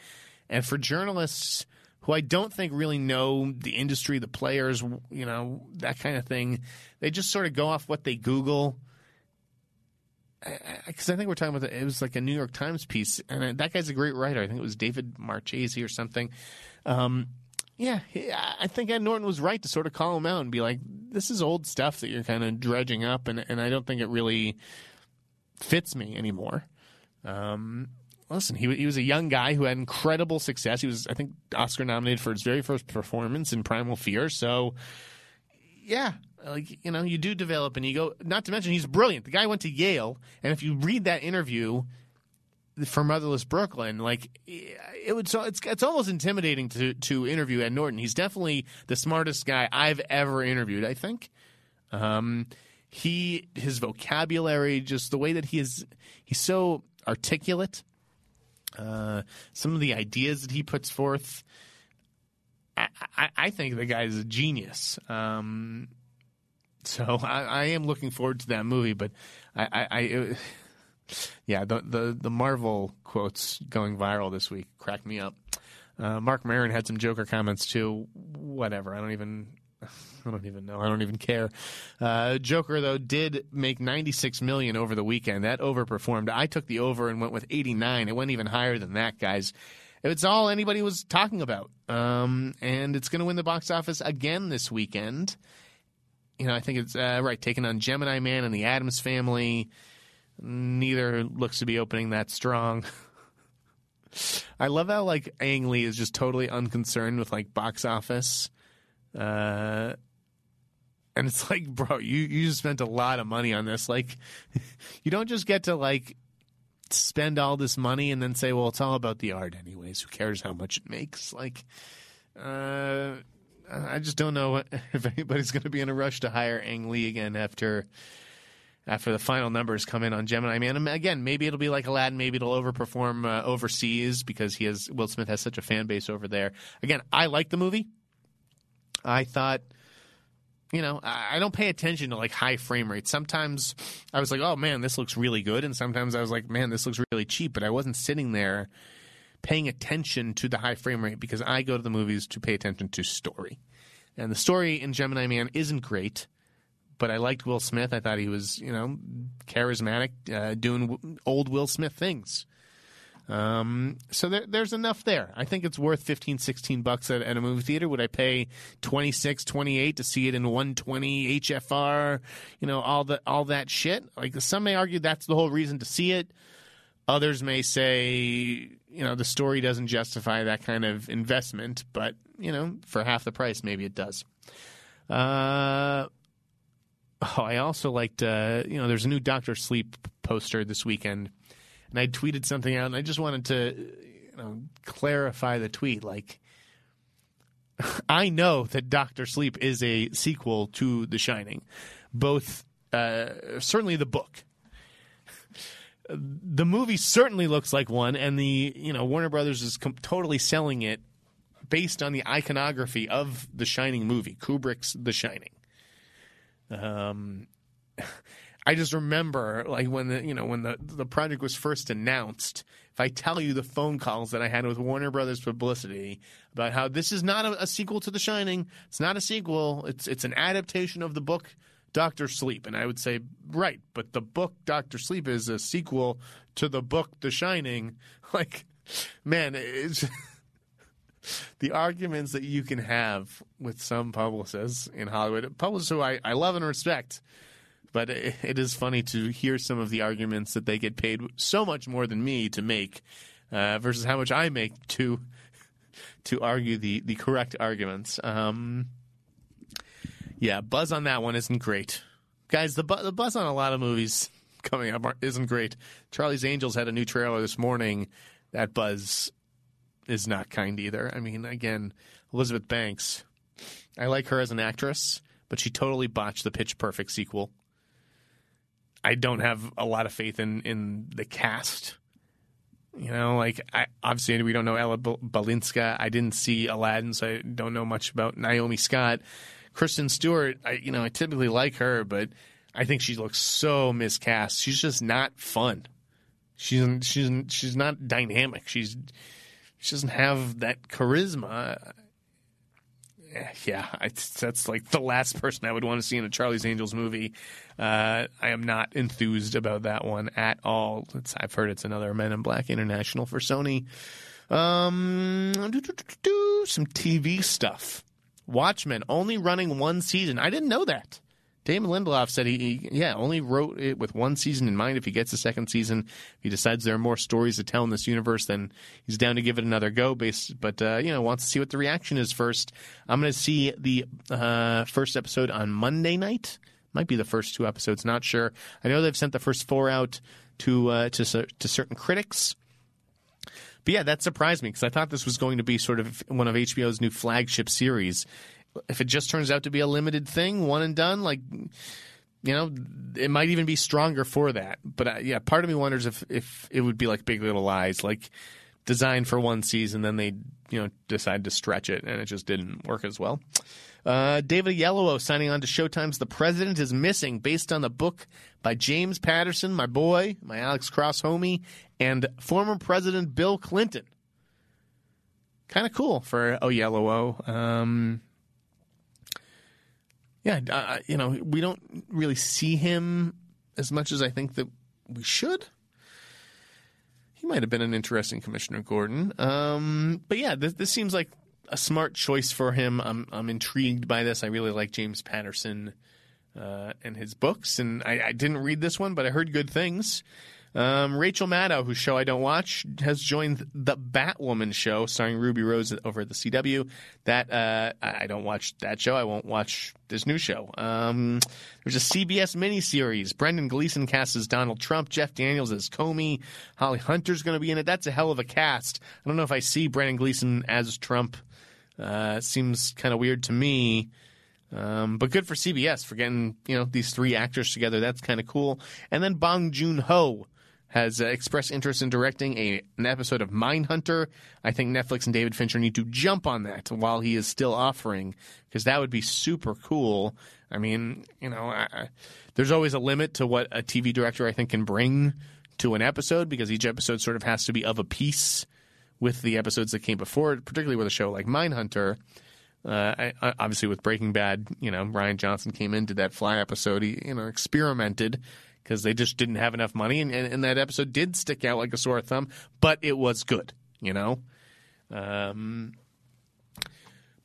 [SPEAKER 2] And for journalists who I don't think really know the industry, the players, you know, that kind of thing, they just sort of go off what they Google because I, I, think we're talking about the, it was like a New York Times piece, and that guy's a great writer. I think it was David Marchese or something. Um, yeah, I think Ed Norton was right to sort of call him out and be like, "This is old stuff that you're kind of dredging up," and and I don't think it really fits me anymore. Um, listen, he he was a young guy who had incredible success. He was, I think, Oscar nominated for his very first performance in Primal Fear. So, yeah, like you know you do develop an ego not to mention he's brilliant. The guy went to yale and if you read that interview for motherless brooklyn like it would so it's it's almost intimidating to to interview ed norton. He's definitely the smartest guy i've ever interviewed i think. Um he his vocabulary just the way that he is he's so articulate. Uh some of the ideas that he puts forth I, I, I think the guy is a genius. Um, so I, I, am looking forward to that movie, but I, I, I yeah, the, the the Marvel quotes going viral this week cracked me up. Uh, Marc Maron had some Joker comments too. Whatever. I don't even. I don't even know. I don't even care. Uh, Joker though did make 96 million over the weekend. That overperformed. I took the over and went with 89. It went even higher than that, guys. It's all anybody was talking about. Um, and it's going to win the box office again this weekend. You know, I think it's uh, right taking on Gemini Man and the Addams Family. Neither looks to be opening that strong. I love how like Ang Lee is just totally unconcerned with like box office. Uh, and it's like, bro, you you just spent a lot of money on this. Like, you don't just get to like spend all this money and then say, well, it's all about the art, anyways. Who cares how much it makes? Like, uh, I just don't know if anybody's going to be in a rush to hire Ang Lee again after after the final numbers come in on Gemini Man. Again, maybe it'll be like Aladdin. Maybe it'll overperform uh, overseas because he has Will Smith has such a fan base over there. Again, I like the movie. I thought, you know, I don't pay attention to like high frame rates. Sometimes I was like, oh man, this looks really good, and sometimes I was like, man, this looks really cheap. But I wasn't sitting there paying attention to the high frame rate because I go to the movies to pay attention to story. And the story in Gemini Man isn't great but I liked Will Smith. I thought he was, you know, charismatic, uh, doing old Will Smith things. Um, so there, there's enough there. I think it's worth 15, 16 bucks at, at, a movie theater. Would I pay 26, 28 to see it in 120 HFR? You know, all the all that shit. Like some may argue that's the whole reason to see it. Others may say, you know, the story doesn't justify that kind of investment, but you know, for half the price, maybe it does. Uh, Oh, I also liked, uh, you know, there's a new Doctor Sleep poster this weekend, and I tweeted something out, and I just wanted to, you know, clarify the tweet. Like, I know that Doctor Sleep is a sequel to The Shining, both uh, certainly the book. The movie certainly looks like one, and the you know Warner Brothers is com- totally selling it based on the iconography of the Shining movie, Kubrick's The Shining. Um, I just remember like when the you know when the the project was first announced. If I tell you the phone calls that I had with Warner Brothers Publicity about how this is not a, a sequel to The Shining, it's not a sequel. It's it's an adaptation of the book Doctor Sleep, and I would say right, but the book Doctor Sleep is a sequel to the book The Shining. Like, man, it's. the arguments that you can have with some publicists in Hollywood, publicists who I, I love and respect, but it, it is funny to hear some of the arguments that they get paid so much more than me to make uh, versus how much I make to to argue the, the correct arguments. Um, yeah, buzz on that one isn't great. Guys, the, bu- the buzz on a lot of movies coming up isn't great. Charlie's Angels had a new trailer this morning. That buzz is not kind either. I mean, again, Elizabeth Banks, I like her as an actress, but she totally botched the Pitch Perfect sequel. I don't have a lot of faith in in the cast. You know, like I, obviously we don't know Ella Balinska. I didn't see Aladdin, so I don't know much about Naomi Scott. Kristen Stewart, I you know I typically like her, but I think she looks so miscast. She's just not fun. She's she's she's not dynamic. She's she doesn't have that charisma. Yeah, I, that's like the last person I would want to see in a Charlie's Angels movie. Uh, I am not enthused about that one at all. It's, I've heard it's another Men in Black International for Sony. Um, some TV stuff. Watchmen only running one season. I didn't know that. Damon Lindelof said he, he, yeah, only wrote it with one season in mind. If he gets a second season, if he decides there are more stories to tell in this universe, then he's down to give it another go. Based, but uh, you know, wants to see what the reaction is first. I'm going to see the uh, first episode on Monday night. Might be the first two episodes. Not sure. I know they've sent the first four out to uh, to to certain critics. But yeah, that surprised me because I thought this was going to be sort of one of HBO's new flagship series if it just turns out to be a limited thing, one and done, like you know, it might even be stronger for that. But uh, yeah, part of me wonders if if it would be like Big Little Lies, like designed for one season, then they you know decide to stretch it, and it just didn't work as well. Uh, David Oyelowo signing on to Showtime's The President is Missing, based on the book by James Patterson, my boy, my Alex Cross homie, and former President Bill Clinton. kind of cool for Oh Yellow O. Um, yeah, uh, you know, we don't really see him as much as I think that we should. He might have been an interesting Commissioner Gordon. Um, but yeah, this, this seems like a smart choice for him. I'm I'm intrigued by this. I really like James Patterson uh, and his books, and I, I, didn't read this one, but I heard good things. Um, Rachel Maddow, whose show I don't watch, has joined the Batwoman show starring Ruby Rose over at the CW. That uh, I don't watch that show. I won't watch this new show. Um, there's a CBS miniseries. Brendan Gleeson casts as Donald Trump. Jeff Daniels as Comey. Holly Hunter's going to be in it. That's a hell of a cast. I don't know if I see Brendan Gleeson as Trump. Uh, seems kind of weird to me. Um, but good for CBS for getting you know these three actors together. That's kind of cool. And then Bong Joon Ho has uh, expressed interest in directing a, an episode of Mindhunter. I think Netflix and David Fincher need to jump on that while he is still offering, because that would be super cool. I mean, you know, I, there's always a limit to what a TV director I think can bring to an episode because each episode sort of has to be of a piece with the episodes that came before it, particularly with a show like Mindhunter. Uh, I, obviously, with Breaking Bad, you know, Rian Johnson came in, into that Fly episode. He, you know, experimented because they just didn't have enough money, and, and, and, that episode did stick out like a sore thumb, but it was good, you know. Um,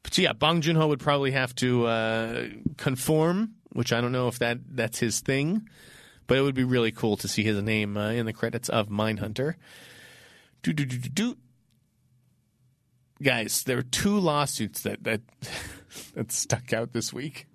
[SPEAKER 2] but yeah, Bong Joon Ho would probably have to uh, conform, which I don't know if that that's his thing, but it would be really cool to see his name uh, in the credits of Mindhunter. Do do do do do. Guys, there are two lawsuits that that that stuck out this week.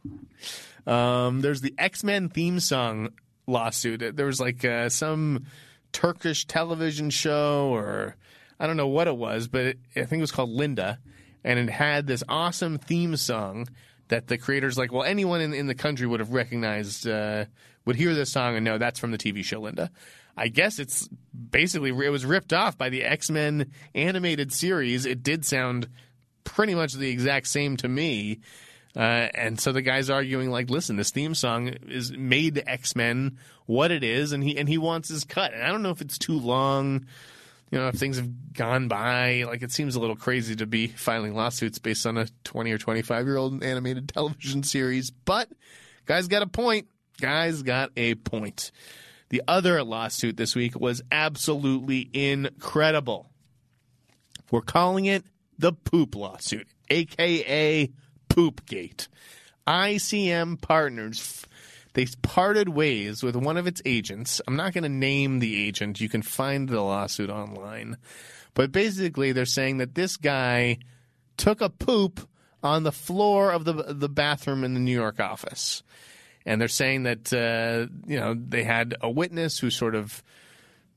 [SPEAKER 2] Um, there's the X Men theme song lawsuit. There was like uh, some Turkish television show, or I don't know what it was, but it, I think it was called Linda, and it had this awesome theme song that the creators like. Well, anyone in, in the country would have recognized, uh, would hear this song and know that's from the TV show Linda. I guess it's basically it was ripped off by the X Men animated series. It did sound pretty much the exact same to me. Uh, and so the guy's arguing like, listen, this theme song is made X Men what it is, and he and he wants his cut. And I don't know if it's too long, you know, if things have gone by. Like it seems a little crazy to be filing lawsuits based on a twenty or twenty five year old animated television series. But guy's got a point. Guy's got a point. The other lawsuit this week was absolutely incredible. We're calling it the poop lawsuit, aka Poopgate. ICM Partners they parted ways with one of its agents. I'm not going to name the agent. You can find the lawsuit online. But basically they're saying that this guy took a poop on the floor of the the bathroom in the New York office. And they're saying that uh, you know they had a witness who sort of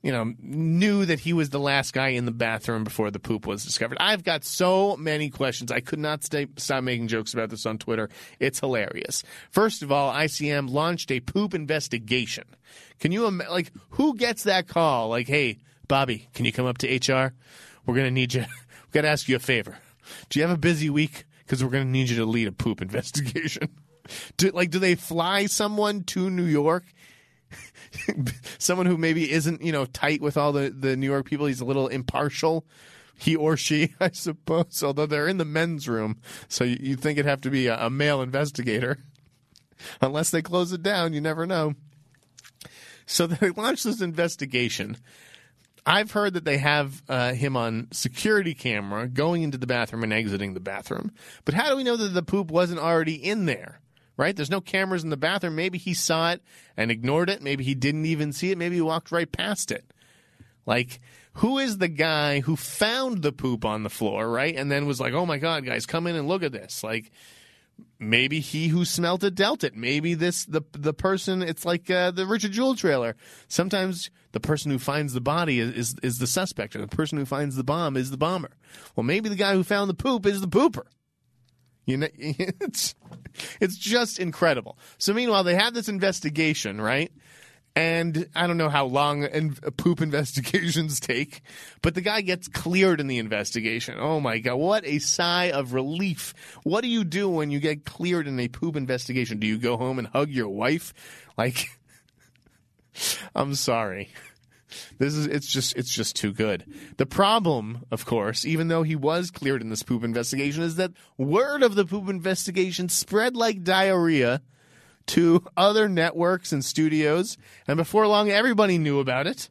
[SPEAKER 2] you know, knew that he was the last guy in the bathroom before the poop was discovered. I've got so many questions. I could not stay, stop making jokes about this on Twitter. It's hilarious. First of all, ICM launched a poop investigation. Can you like who gets that call? Like, hey, Bobby, can you come up to HR? We're gonna need you. We gotta ask you a favor. Do you have a busy week? Because we're gonna need you to lead a poop investigation. Do, like, do they fly someone to New York someone who maybe isn't you know tight with all the the New York people. He's a little impartial. He or she, I suppose. Although they're in the men's room, so you, would think it'd have to be a, a male investigator. Unless they close it down, you never know. So they launched this investigation. I've heard that they have uh, him on security camera going into the bathroom and exiting the bathroom. But how do we know that the poop wasn't already in there? Right? There's no cameras in the bathroom. Maybe he saw it and ignored it. Maybe he didn't even see it. Maybe he walked right past it. Like, who is the guy who found the poop on the floor, right? And then was like, oh my God, guys, come in and look at this. Like, maybe he who smelt it dealt it. Maybe this, the, the person, it's like uh, the Richard Jewell trailer. Sometimes the person who finds the body is, is, is the suspect, or the person who finds the bomb is the bomber. Well, maybe the guy who found the poop is the pooper. You know, it's it's just incredible. So meanwhile, they have this investigation, right? And I don't know how long in, uh, poop investigations take, but the guy gets cleared in the investigation. Oh my god, what a sigh of relief! What do you do when you get cleared in a poop investigation? Do you go home and hug your wife? Like, I'm sorry. This is it's just it's just too good. The problem, of course, even though he was cleared in this poop investigation, is that word of the poop investigation spread like diarrhea to other networks and studios, and before long everybody knew about it.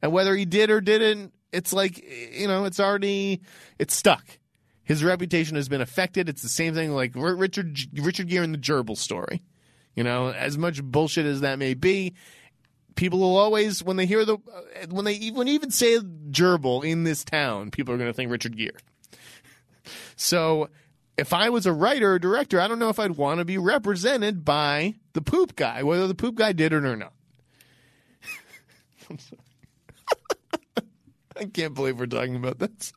[SPEAKER 2] And whether he did or didn't, it's like you know, it's already it's stuck. His reputation has been affected. It's the same thing like Richard Richard Gere in the gerbil story. You know, as much bullshit as that may be, people will always when they hear the when they you even say gerbil in this town, people are going to think Richard Gere. So, if I was a writer or director, I don't know if I'd want to be represented by the poop guy, whether the poop guy did it or not. I can't believe we're talking about this.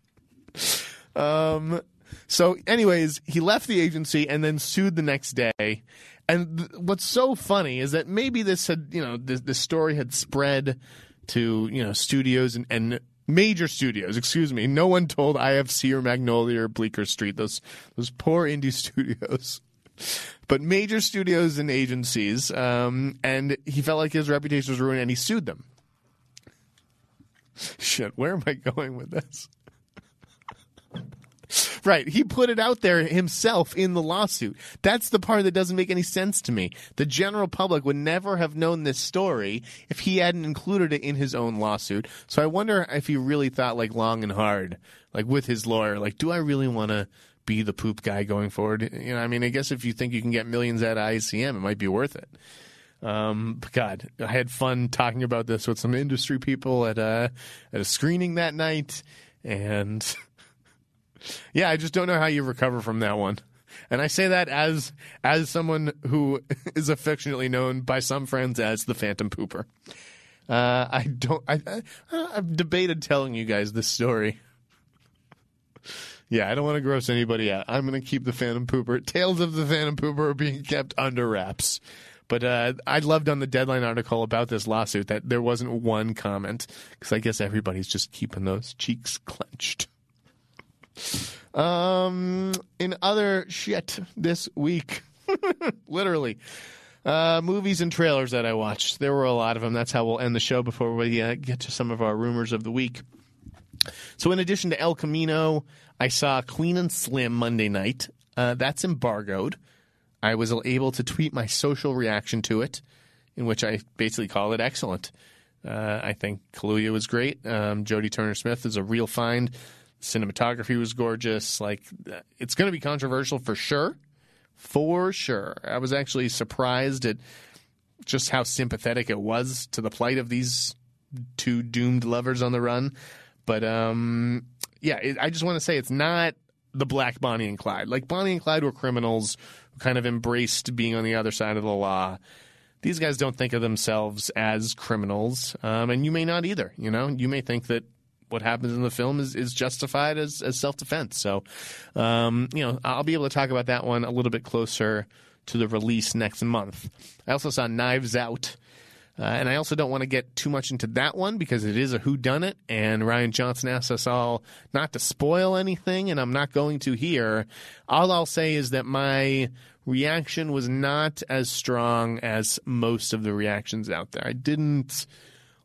[SPEAKER 2] Um, so, anyways, he left the agency and then sued the next day. And th- what's so funny is that maybe this had, you know, this, this story had spread to, you know, studios and, and major studios. Excuse me. No one told IFC or Magnolia or Bleecker Street. Those those poor indie studios. But major studios and agencies, um, and he felt like his reputation was ruined, and he sued them. Shit, where am I going with this? Right. He put it out there himself in the lawsuit. That's the part that doesn't make any sense to me. The general public would never have known this story if he hadn't included it in his own lawsuit. So I wonder if he really thought like long and hard, like with his lawyer, like, do I really want to be the poop guy going forward? You know, I mean, I guess if you think you can get millions of ICM, it might be worth it. Um, God, I had fun talking about this with some industry people at a at a screening that night, and yeah, I just don't know how you recover from that one. And I say that as as someone who is affectionately known by some friends as the Phantom Pooper. Uh, I don't. I, I, I've debated telling you guys this story. Yeah, I don't want to gross anybody out. I'm going to keep the Phantom Pooper. Tales of the Phantom Pooper are being kept under wraps. But uh, I loved on the deadline article about this lawsuit that there wasn't one comment because I guess everybody's just keeping those cheeks clenched. Um, in other shit this week, literally, uh, movies and trailers that I watched. There were a lot of them. That's how we'll end the show before we uh, get to some of our rumors of the week. So, in addition to El Camino, I saw Queen and Slim Monday night. Uh, that's embargoed. I was able to tweet my social reaction to it, in which I basically call it excellent. Uh, I think Kaluuya was great. Um, Jodie Turner Smith is a real find cinematography was gorgeous. Like it's going to be controversial for sure, for sure. I was actually surprised at just how sympathetic it was to the plight of these two doomed lovers on the run. But um, yeah, it, I just want to say it's not the black Bonnie and Clyde. Like Bonnie and Clyde were criminals who kind of embraced being on the other side of the law. These guys don't think of themselves as criminals, um, and you may not either. You know, you may think that what happens in the film is, is justified as, as self defense. So, um, you know, I'll be able to talk about that one a little bit closer to the release next month. I also saw Knives Out. Uh, and I also don't want to get too much into that one because it is a who done it, and Rian Johnson asked us all not to spoil anything, and I'm not going to here. All I'll say is that my reaction was not as strong as most of the reactions out there. I didn't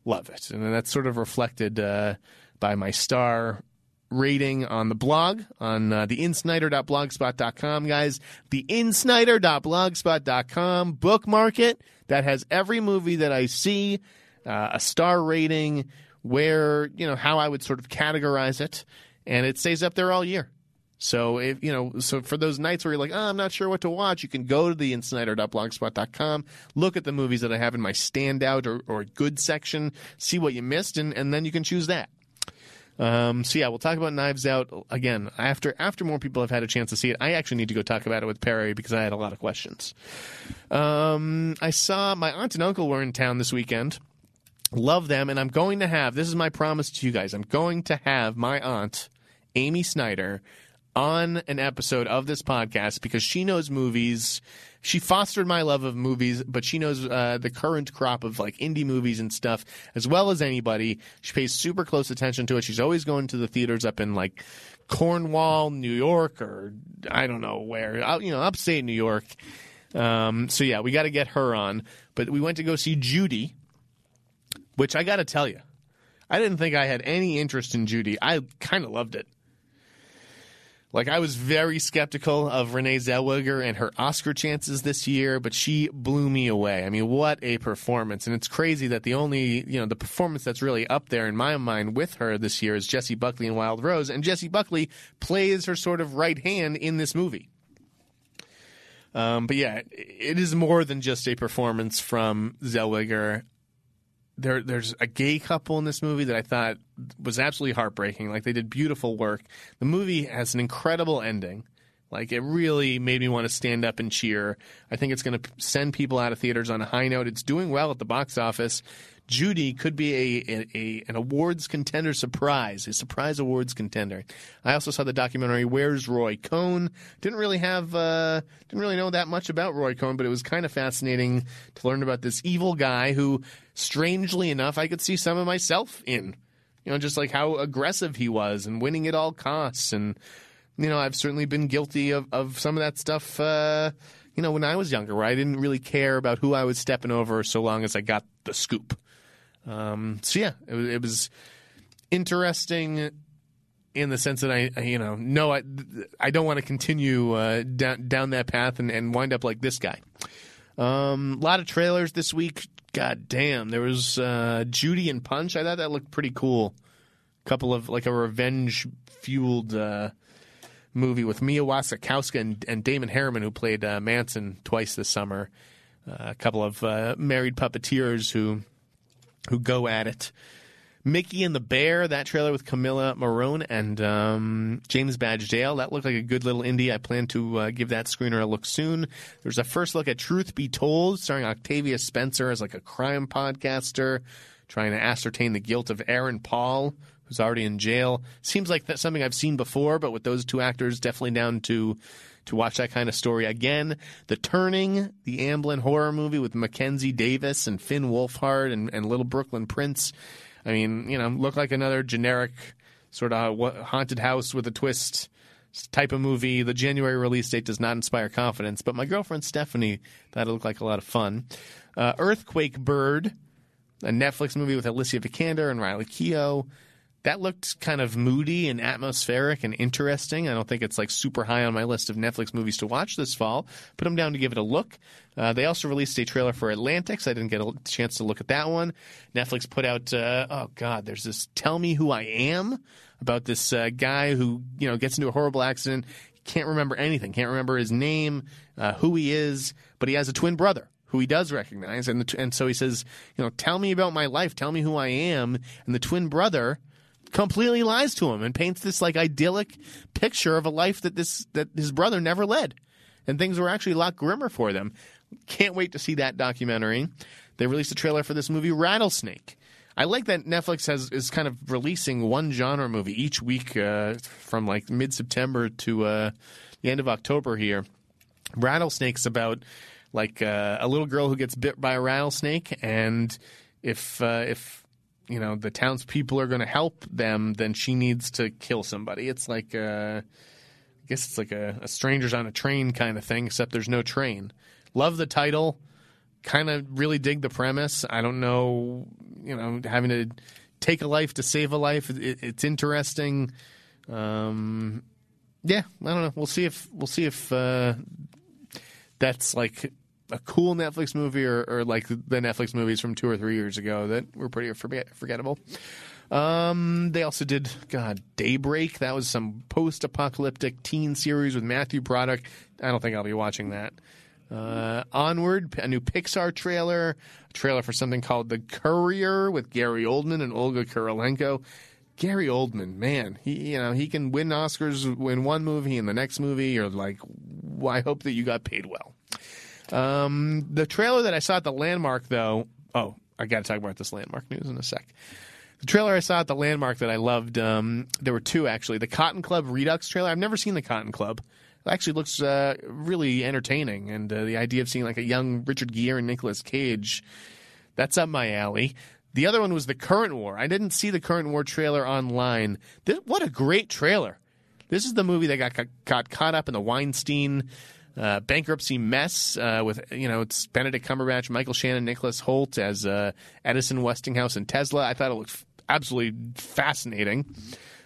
[SPEAKER 2] love it, and that's sort of reflected uh, by my star rating on the blog on uh, the insneider.blogspot.com guys. The insneider.blogspot.com bookmark it. That has every movie that i see uh, a star rating where you know how i would sort of categorize it and it stays up there all year. So if you know, so for those nights where you're like, oh, I'm not sure what to watch, you can go to the insneider.blogspot.com, look at the movies that I have in my standout or, or good section, see what you missed, and, and then you can choose that. Um, so yeah, we'll talk about Knives Out again after after more people have had a chance to see it. I actually need to go talk about it with Perry because I had a lot of questions. Um, I saw my aunt and uncle were in town this weekend. Love them, and I'm going to have this is my promise to you guys. I'm going to have my aunt Amy Sneider on an episode of this podcast because she knows movies she fostered my love of movies, but she knows uh, the current crop of like indie movies and stuff as well as anybody. She pays super close attention to it. She's always going to the theaters up in like Cornwall, New York, or I don't know where, you know, upstate New York. Um, so yeah, we got to get her on. But we went to go see Judy, which I got to tell you, I didn't think I had any interest in Judy. I kind of loved it. Like I was very skeptical of Renee Zellweger and her Oscar chances this year, but she blew me away. I mean, what a performance! And it's crazy that the only you know the performance that's really up there in my mind with her this year is Jessie Buckley in Wild Rose, and Jessie Buckley plays her sort of right hand in this movie. Um, but yeah, it is more than just a performance from Zellweger there there's a gay couple in this movie that I thought was absolutely heartbreaking. Like they did beautiful work. The movie has an incredible ending. Like it really made me want to stand up and cheer. I think it's going to send people out of theaters on a high note. It's doing well at the box office. Judy could be a, a, a, an awards contender surprise, a surprise awards contender. I also saw the documentary "Where's Roy Cohn." Didn't really have uh, didn't really know that much about Roy Cohn, but it was kind of fascinating to learn about this evil guy who, strangely enough, I could see some of myself in. You know, just like how aggressive he was and winning at all costs, and you know, I've certainly been guilty of of some of that stuff. Uh, you know, when I was younger, where I didn't really care about who I was stepping over so long as I got the scoop. Um, so yeah, it, it, was interesting in the sense that I, you know, no, I, I don't want to continue uh, down down that path and, and wind up like this guy. Um, a lot of trailers this week. God damn, there was uh, Judy and Punch. I thought that looked pretty cool. Couple of like a revenge fueled uh, movie with Mia Wasikowska and, and Damon Herriman, who played uh, Manson twice this summer. Uh, a couple of uh, married puppeteers who who go at it. Mickey and the Bear, that trailer with Camilla Morrone and um, James Badge Dale. That looked like a good little indie. I plan to uh, give that screener a look soon. There's a first look at Truth Be Told, starring Octavia Spencer as like a crime podcaster trying to ascertain the guilt of Aaron Paul, who's already in jail. Seems like that's something I've seen before, but with those two actors, definitely down to to watch that kind of story again. The Turning, the Amblin horror movie with Mackenzie Davis and Finn Wolfhard and, and Little Brooklyn Prince. I mean, you know, look like another generic sort of haunted house with a twist type of movie. The January release date does not inspire confidence, but my girlfriend Stephanie thought it looked like a lot of fun. Uh, Earthquake Bird, a Netflix movie with Alicia Vikander and Riley Keough that looked kind of moody and atmospheric and interesting. I don't think it's like super high on my list of Netflix movies to watch this fall. Put them down to give it a look. Uh, they also released a trailer for Atlantics. I didn't get a chance to look at that one. Netflix put out, uh, oh God, there's this Tell Me Who I Am about this uh, guy who, you know, gets into a horrible accident. Can't remember anything. Can't remember his name, uh, who he is, but he has a twin brother who he does recognize. And, the, and so he says, you know, tell me about my life. Tell me who I am. And the twin brother – completely lies to him and paints this like idyllic picture of a life that this that his brother never led, and things were actually a lot grimmer for them. Can't wait to see that documentary. They released a trailer for this movie Rattlesnake. I like that Netflix has is kind of releasing one genre movie each week uh, from like mid September to uh, the end of October here. Rattlesnake's about like uh, a little girl who gets bit by a rattlesnake, and if uh, if you know the townspeople are going to help them, then she needs to kill somebody. It's like uh, I guess it's like a, a strangers on a train kind of thing, except there's no train. Love the title. Kind of really dig the premise. I don't know, you know, having to take a life to save a life. It, it's interesting. Um, yeah, I don't know. We'll see if we'll see if uh, that's like a cool Netflix movie or, or, like the Netflix movies from two or three years ago that were pretty forget, forgettable. Um, they also did God Daybreak. That was some post-apocalyptic teen series with Matthew Broderick. I don't think I'll be watching that. Uh, Onward, a new Pixar trailer, a trailer for something called The Courier with Gary Oldman and Olga Kurylenko. Gary Oldman, man, he you know he can win Oscars in one movie and the next movie. You're like, well, I hope that you got paid well. Um, the trailer that I saw at the Landmark, though. Oh, I got to talk about this Landmark news in a sec. The trailer I saw at the Landmark that I loved. Um, there were two actually. The Cotton Club Redux trailer. I've never seen the Cotton Club. It actually looks uh, really entertaining, and uh, the idea of seeing like a young Richard Gere and Nicolas Cage, that's up my alley. The other one was the Current War. I didn't see the Current War trailer online. This, what a great trailer! This is the movie that got got caught up in the Weinstein uh, bankruptcy mess uh, with you know it's Benedict Cumberbatch, Michael Shannon, Nicholas Hoult as uh, Edison, Westinghouse, and Tesla. I thought it looked absolutely fascinating.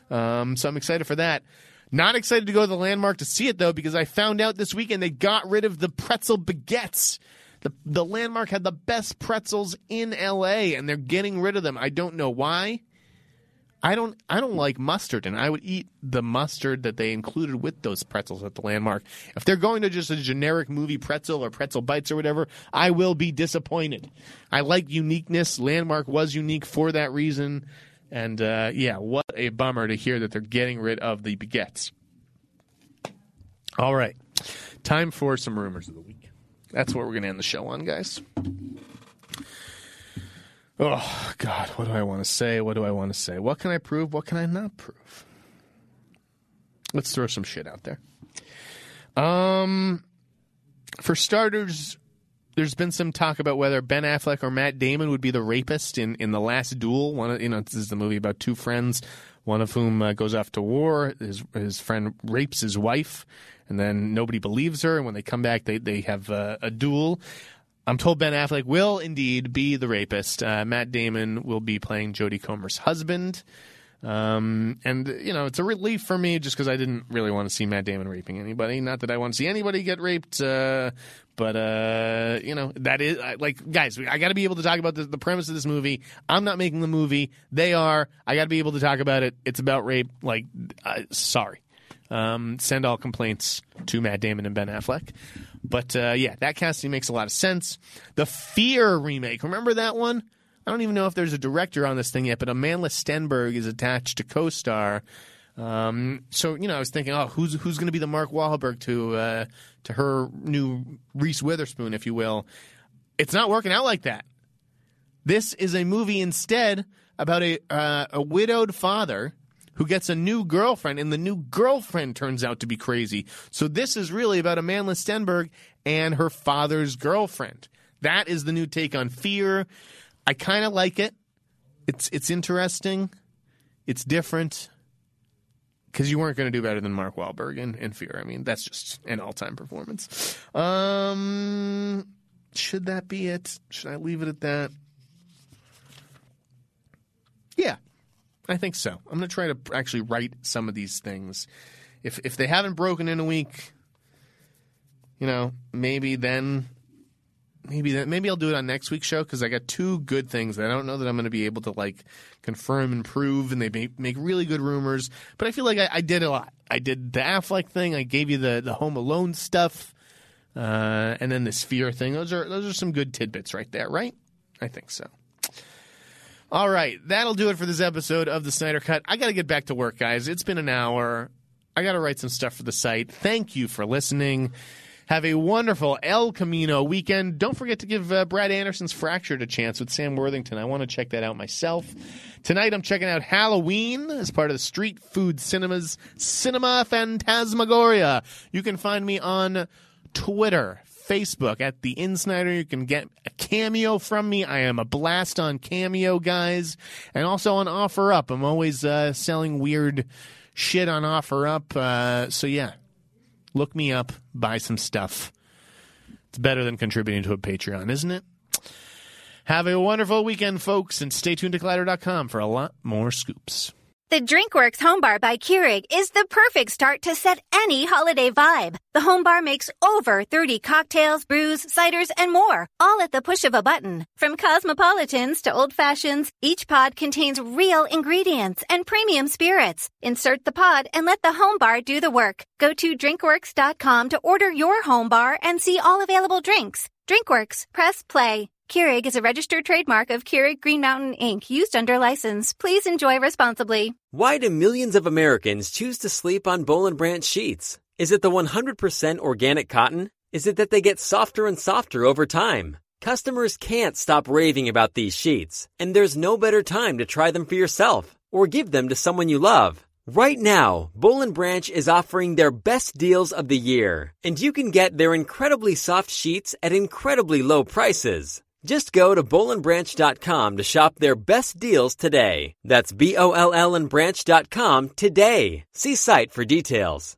[SPEAKER 2] Um, so I'm excited for that. Not excited to go to the landmark to see it though, because I found out this weekend they got rid of the pretzel baguettes. The the landmark had the best pretzels in LA, and they're getting rid of them. I don't know why. I don't I don't like mustard, and I would eat the mustard that they included with those pretzels at the landmark. If they're going to just a generic movie pretzel or pretzel bites or whatever, I will be disappointed. I like uniqueness. Landmark was unique for that reason. And uh, yeah, what a bummer to hear that they're getting rid of the baguettes. All right, time for some rumors of the week. That's what we're going to end the show on, guys. Oh, God, what do I want to say? What do I want to say? What can I prove? What can I not prove? Let's throw some shit out there. Um, for starters, there's been some talk about whether Ben Affleck or Matt Damon would be the rapist in, in the last duel. One, of, you know, this is the movie about two friends, one of whom uh, goes off to war. His his friend rapes his wife, and then nobody believes her. And when they come back, they they have uh, a duel. I'm told Ben Affleck will indeed be the rapist. Uh, Matt Damon will be playing Jodie Comer's husband. Um, and you know, it's a relief for me just because I didn't really want to see Matt Damon raping anybody. Not that I want to see anybody get raped, uh, but uh, you know, that is like, guys, I got to be able to talk about the, the, premise of this movie. I'm not making the movie; they are. I got to be able to talk about it. It's about rape. Like, sorry. Um, send all complaints to Matt Damon and Ben Affleck. But uh, yeah, that casting makes a lot of sense. The Fear remake, remember that one? I don't even know if there's a director on this thing yet, but Amandla Stenberg is attached to co-star. Um, so you know, I was thinking, oh, who's who's going to be the Mark Wahlberg to uh, to her new Reese Witherspoon, if you will? It's not working out like that. This is a movie instead about a uh, a widowed father who gets a new girlfriend, and the new girlfriend turns out to be crazy. So this is really about Amandla Stenberg and her father's girlfriend. That is the new take on Fear. I kind of like it. It's it's interesting. It's different because you weren't going to do better than Mark Wahlberg in, in Fear. I mean, that's just an all time performance. Um, should that be it? Should I leave it at that? Yeah, I think so. I'm going to try to actually write some of these things. If if they haven't broken in a week, you know, maybe then maybe that maybe I'll do it on next week's show because I got two good things that I don't know that I'm going to be able to like confirm and prove, and they make, make really good rumors. But I feel like I, I, did a lot. I did the Affleck thing. I gave you the the Home Alone stuff, uh, and then the Sphere thing. Those are those are some good tidbits right there, right? I think so. All right, that'll do it for this episode of the Sneider Cut. I got to get back to work, guys. It's been an hour. I got to write some stuff for the site. Thank you for listening. Have a wonderful El Camino weekend. Don't forget to give uh, Brad Anderson's Fractured a chance with Sam Worthington. I want to check that out myself. Tonight I'm checking out Halloween as part of the Street Food Cinemas Cinema Phantasmagoria. You can find me on Twitter, Facebook at the InSneider. You can get a cameo from me. I am a blast on Cameo, guys, and also on OfferUp. I'm always uh, selling weird shit on OfferUp. Uh, so yeah, look me up, buy some stuff. It's better than contributing to a Patreon, isn't it? Have a wonderful weekend, folks, and stay tuned to Collider.com for a lot more scoops.
[SPEAKER 3] The DrinkWorks Home Bar by Keurig is the perfect start to set any holiday vibe. The home bar makes over 30 cocktails, brews, ciders, and more, all at the push of a button. From cosmopolitans to old fashions, each pod contains real ingredients and premium spirits. Insert the pod and let the home bar do the work. Go to drinkworks.com to order your home bar and see all available drinks. DrinkWorks, press play. Keurig is a registered trademark of Keurig Green Mountain Inc., used under license. Please enjoy responsibly.
[SPEAKER 4] Why do millions of Americans choose to sleep on Boll & Branch sheets? Is it the 100% organic cotton? Is it that they get softer and softer over time? Customers can't stop raving about these sheets, and there's no better time to try them for yourself or give them to someone you love. Right now, Boll & Branch is offering their best deals of the year, and you can get their incredibly soft sheets at incredibly low prices. Just go to bollandbranch.com to shop their best deals today. That's B O L L and branch.com today. See site for details.